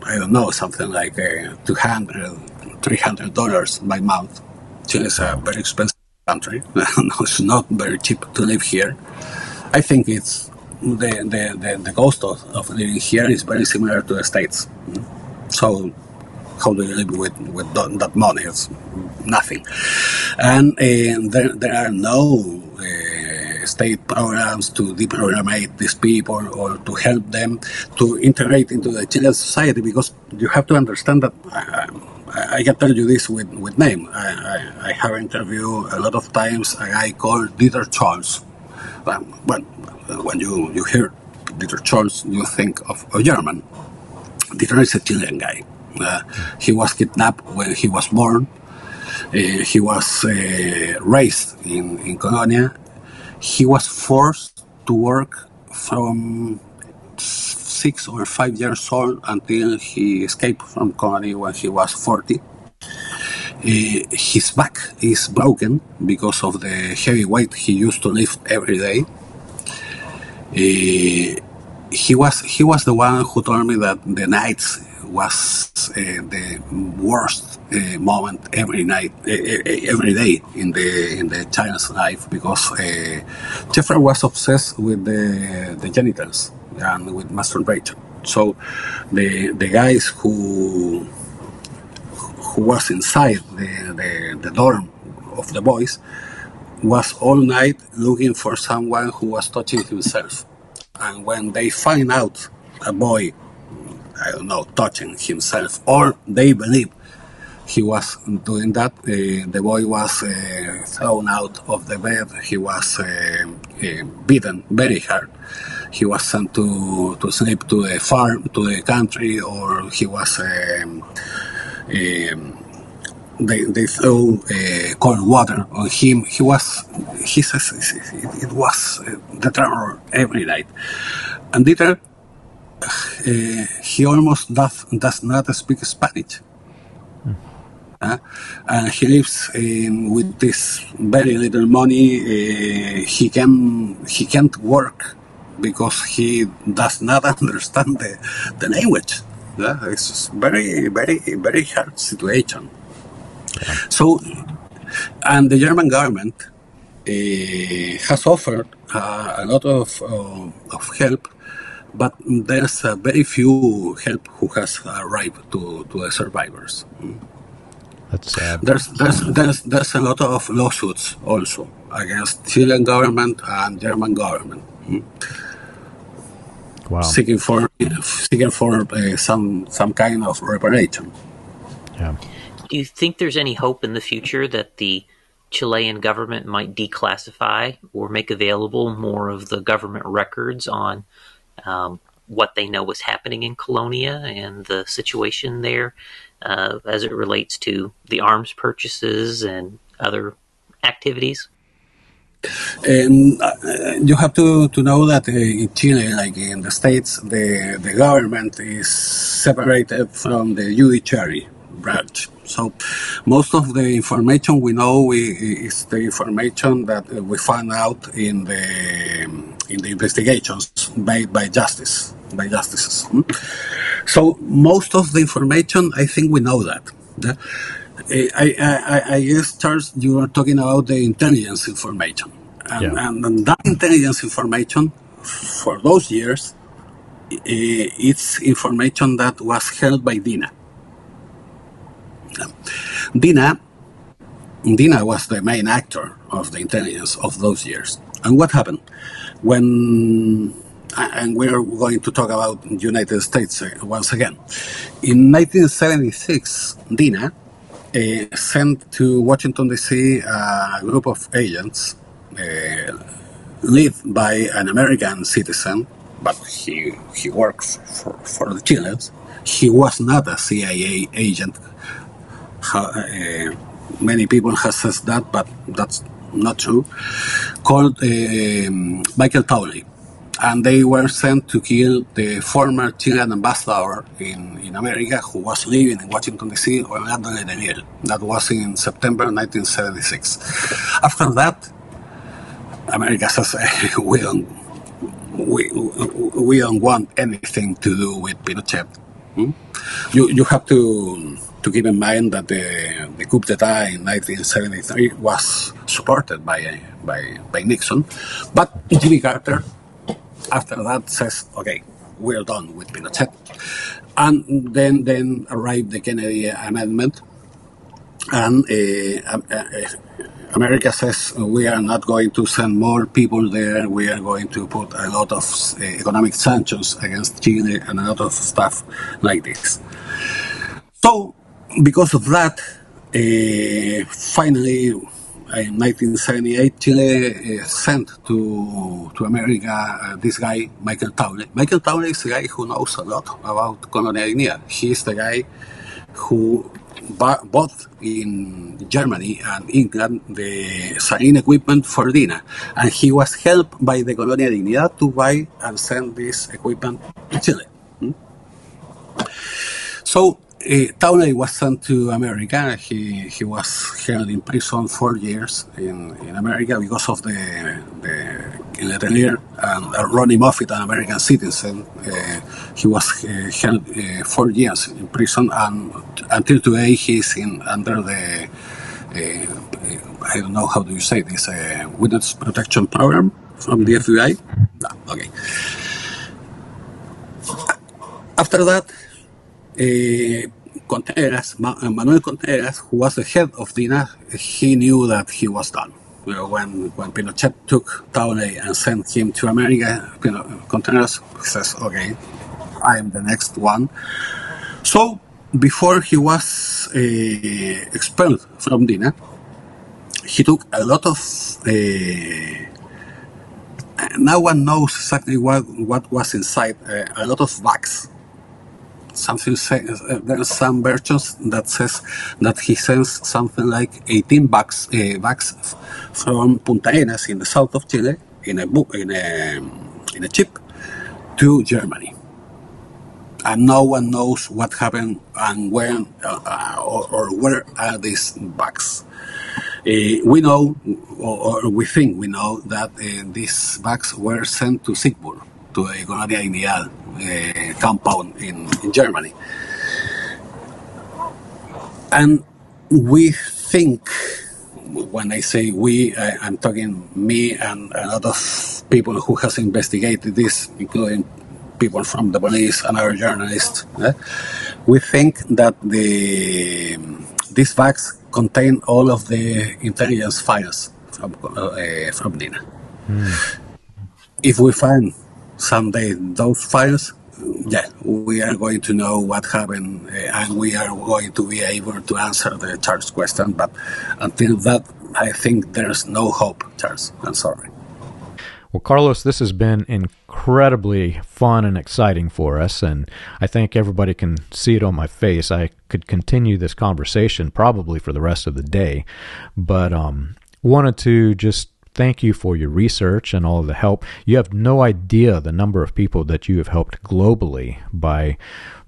I don't know, something like uh, 200 $300 by month. Chile is a very expensive country. it's not very cheap to live here. I think it's the, the, the, the cost of, of living here is very similar to the States. So how do you live with, with that money? It's nothing. And uh, there, there are no uh, state programs to deprogrammate these people or to help them to integrate into the Chilean society because you have to understand that uh, I, can tell you this with, with name. I, I, I, have interviewed a lot of times a guy called Dieter Scholz. Um, when, when you, you hear Dieter Scholz, you think of a German. Dieter is a Chilean guy. Uh, he was kidnapped when he was born. Uh, he was uh, raised in, in Colonia he was forced to work from six or five years old until he escaped from colony when he was 40. Uh, his back is broken because of the heavy weight he used to lift every day. Uh, he was he was the one who told me that the nights was uh, the worst uh, moment every night, uh, every day in the in the child's life because uh, Schaefer was obsessed with the the genitals and with masturbation. So the the guys who who was inside the, the, the dorm of the boys was all night looking for someone who was touching himself. And when they find out a boy, I don't know, touching himself, or they believe he was doing that, uh, the boy was uh, thrown out of the bed, he was uh, uh beaten very hard. He was sent to, to sleep to a farm, to a country, or he was um, um, they, they throw uh, cold water on him. He was, he says, it, was uh, the terror every night. And Dieter, uh, he almost does, does not speak Spanish. Hmm. Uh, and he lives in, with this very little money. Uh, he can he can't work because he does not understand the, the language. Yeah, it's very very very hard situation. So, and the German government uh, has offered uh, a lot of, uh, of help, but there's uh, very few help who has uh, arrived to, to the survivors. Mm. That's sad. There's, there's, there's, there's a lot of lawsuits also against Chilean government and German government. Mm. Wow. Seeking for seeking for uh, some some kind of reparation. Yeah. Do you think there's any hope in the future that the Chilean government might declassify or make available more of the government records on um, what they know was happening in Colonia and the situation there uh, as it relates to the arms purchases and other activities? And uh, you have to, to know that uh, in Chile, like in the States, the, the government is separated from the judiciary branch. So most of the information we know is the information that we find out in the in the investigations made by justice by justices. Hmm? So most of the information, I think we know that. I, I, I guess, Charles, you are talking about the intelligence information. And, yeah. and, and that intelligence information for those years, it's information that was held by DINA. Dina, Dina was the main actor of the intelligence of those years. And what happened when? And we're going to talk about United States uh, once again. In 1976, Dina uh, sent to Washington D.C. a group of agents uh, led by an American citizen, but he he works for, for the Chileans. He was not a CIA agent uh, many people have said that, but that's not true, called uh, Michael Townley. And they were sent to kill the former Chilean ambassador in, in America who was living in Washington, D.C., Orlando Letelier. That was in September 1976. After that, America says, we don't, we, we don't want anything to do with Pinochet. Hmm? You, you have to to keep in mind that the, the coup d'etat in 1973 was supported by, by, by Nixon, but Jimmy Carter, after that, says, okay, we're done with Pinochet. And then, then arrived the Kennedy Amendment, and uh, uh, America says we are not going to send more people there. We are going to put a lot of uh, economic sanctions against Chile and a lot of stuff like this. So because of that, uh, finally, in 1978, Chile uh, sent to to America uh, this guy, Michael Townley. Michael Townley is the guy who knows a lot about colonial. He is the guy who bought in Germany and England the sarin equipment for DINA. And he was helped by the Colonia Dignidad to buy and send this equipment to Chile. Hmm? So uh, Townley was sent to America. He he was held in prison for years in, in America because of the the Letelier and uh, Ronnie Moffitt, an American citizen. Uh, he was uh, held four years in prison, and until today he's in under the I don't know how do you say this witness protection program from the FBI. No, okay. After that, Contreras, Manuel Contreras, who was the head of DINA, he knew that he was done. When when Pinochet took Townley and sent him to America, Contreras says, "Okay, I'm the next one." So before he was uh, expelled from DINA, he took a lot of. Uh, no one knows exactly what, what was inside. Uh, a lot of bags. Something uh, there's some versions that says that he sends something like 18 bags, uh, bags from Punta Arenas in the south of Chile in a book in a in a ship to Germany and no one knows what happened and when uh, or, or, where are these bags. Uh, we know, or, or, we think we know, that uh, these bags were sent to Siegburg, to a Colonia Dignidad uh, compound in, in Germany. And we think, when I say we, I, am talking me and a lot of people who has investigated this, including people from the police and our journalists. Eh? We think that the these bags contain all of the intelligence files from uh, from DINA. Mm. If we find someday those files, yeah, we are going to know what happened uh, and we are going to be able to answer the Charles question. But until that, I think there's no hope, Charles. I'm sorry. Well, Carlos, this has been incredibly fun and exciting for us, and I think everybody can see it on my face. I could continue this conversation probably for the rest of the day, but um, wanted to just thank you for your research and all of the help. You have no idea the number of people that you have helped globally by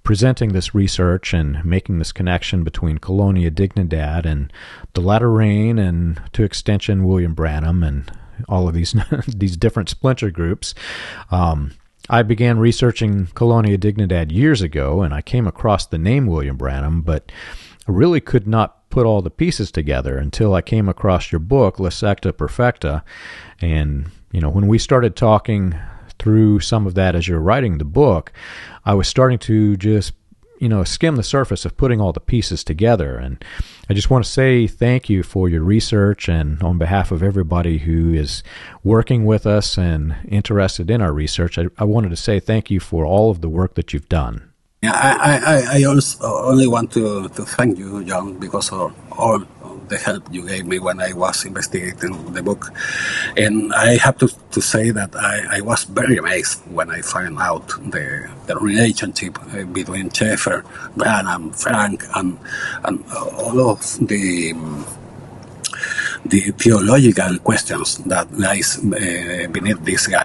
presenting this research and making this connection between Colonia Dignidad and the latter rain and to extension William Branham and all of these these different splinter groups. Um, I began researching Colonia Dignidad years ago, and I came across the name William Branham, but I really could not put all the pieces together until I came across your book, La Secta Perfecta. And, you know, when we started talking through some of that as you're writing the book, I was starting to just you know, skim the surface of putting all the pieces together. And I just want to say thank you for your research and on behalf of everybody who is working with us and interested in our research, I, I wanted to say thank you for all of the work that you've done. Yeah, I, I, I also only want to, to thank you, John, because of all the help you gave me when I was investigating the book. And I have to, to say that I, I was very amazed when I found out the, the relationship uh, between Schaefer, Branham, Frank, and, and all of the the theological questions that lies uh, beneath this guy.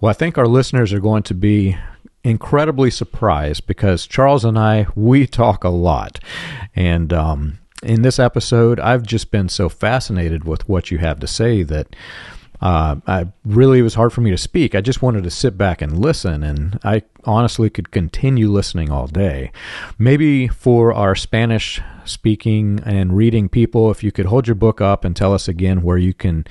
Well, I think our listeners are going to be incredibly surprised because Charles and I we talk a lot, and um, in this episode, I've just been so fascinated with what you have to say that uh, I really it was hard for me to speak. I just wanted to sit back and listen, and I honestly could continue listening all day. Maybe for our Spanish speaking and reading people, if you could hold your book up and tell us again where you can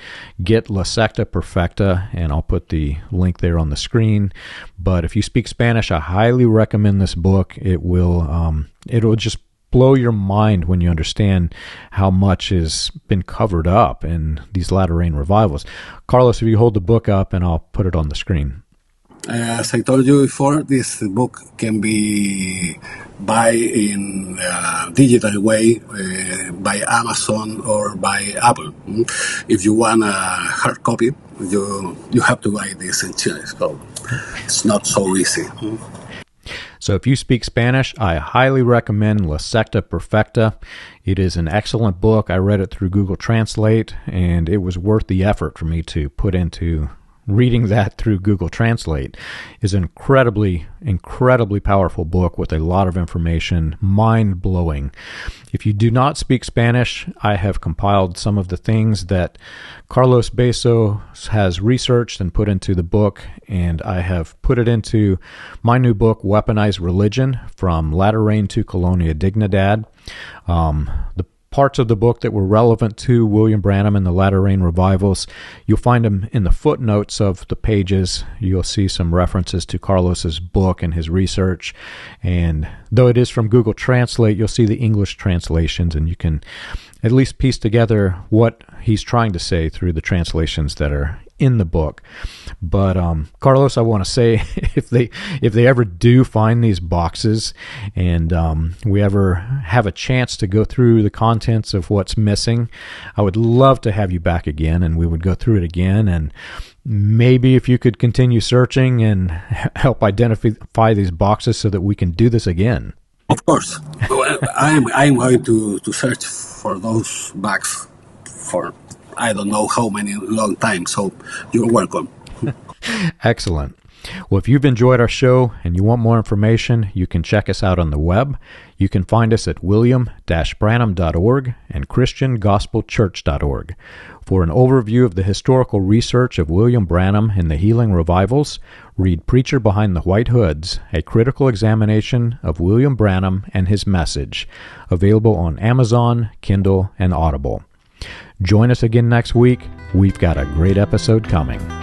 get La Secta Perfecta, and I'll put the link there on the screen. But if you speak Spanish, I highly recommend this book. It will um, it'll just blow your mind when you understand how much has been covered up in these latter rain revivals. Carlos, if you hold the book up and I'll put it on the screen. Uh, as I told you before, this book can be buy in a digital way uh, by Amazon or by Apple. Mm. If you want a hard copy, you you have to buy this in Chile. So it's not so easy. Mm. So if you speak Spanish, I highly recommend La Secta Perfecta. It is an excellent book. I read it through Google Translate, and it was worth the effort for me to put into reading that through Google Translate is an incredibly, incredibly powerful book with a lot of information, mind blowing. If you do not speak Spanish, I have compiled some of the things that Carlos Basso has researched and put into the book, and I have put it into my new book, Weaponized Religion From Latter Rain to Colonia Dignidad. Um, the parts of the book that were relevant to William Branham and the Latter Rain revivals. You'll find them in the footnotes of the pages. You'll see some references to Carlos's book and his research. And though it is from Google Translate, you'll see the English translations and you can at least piece together what he's trying to say through the translations that are in the book. But um, Carlos, I want to say if they if they ever do find these boxes and um, we ever have a chance to go through the contents of what's missing, I would love to have you back again, and we would go through it again and. Maybe if you could continue searching and help identify these boxes so that we can do this again. Of course. I'm, I'm going to, to search for those bags for I don't know how many long time. So you're welcome. Excellent. Well, if you've enjoyed our show and you want more information, you can check us out on the web. You can find us at william-branham.org and christiangospelchurch.org. For an overview of the historical research of William Branham in the healing revivals, read Preacher Behind the White Hoods, a critical examination of William Branham and his message, available on Amazon, Kindle, and Audible. Join us again next week. We've got a great episode coming.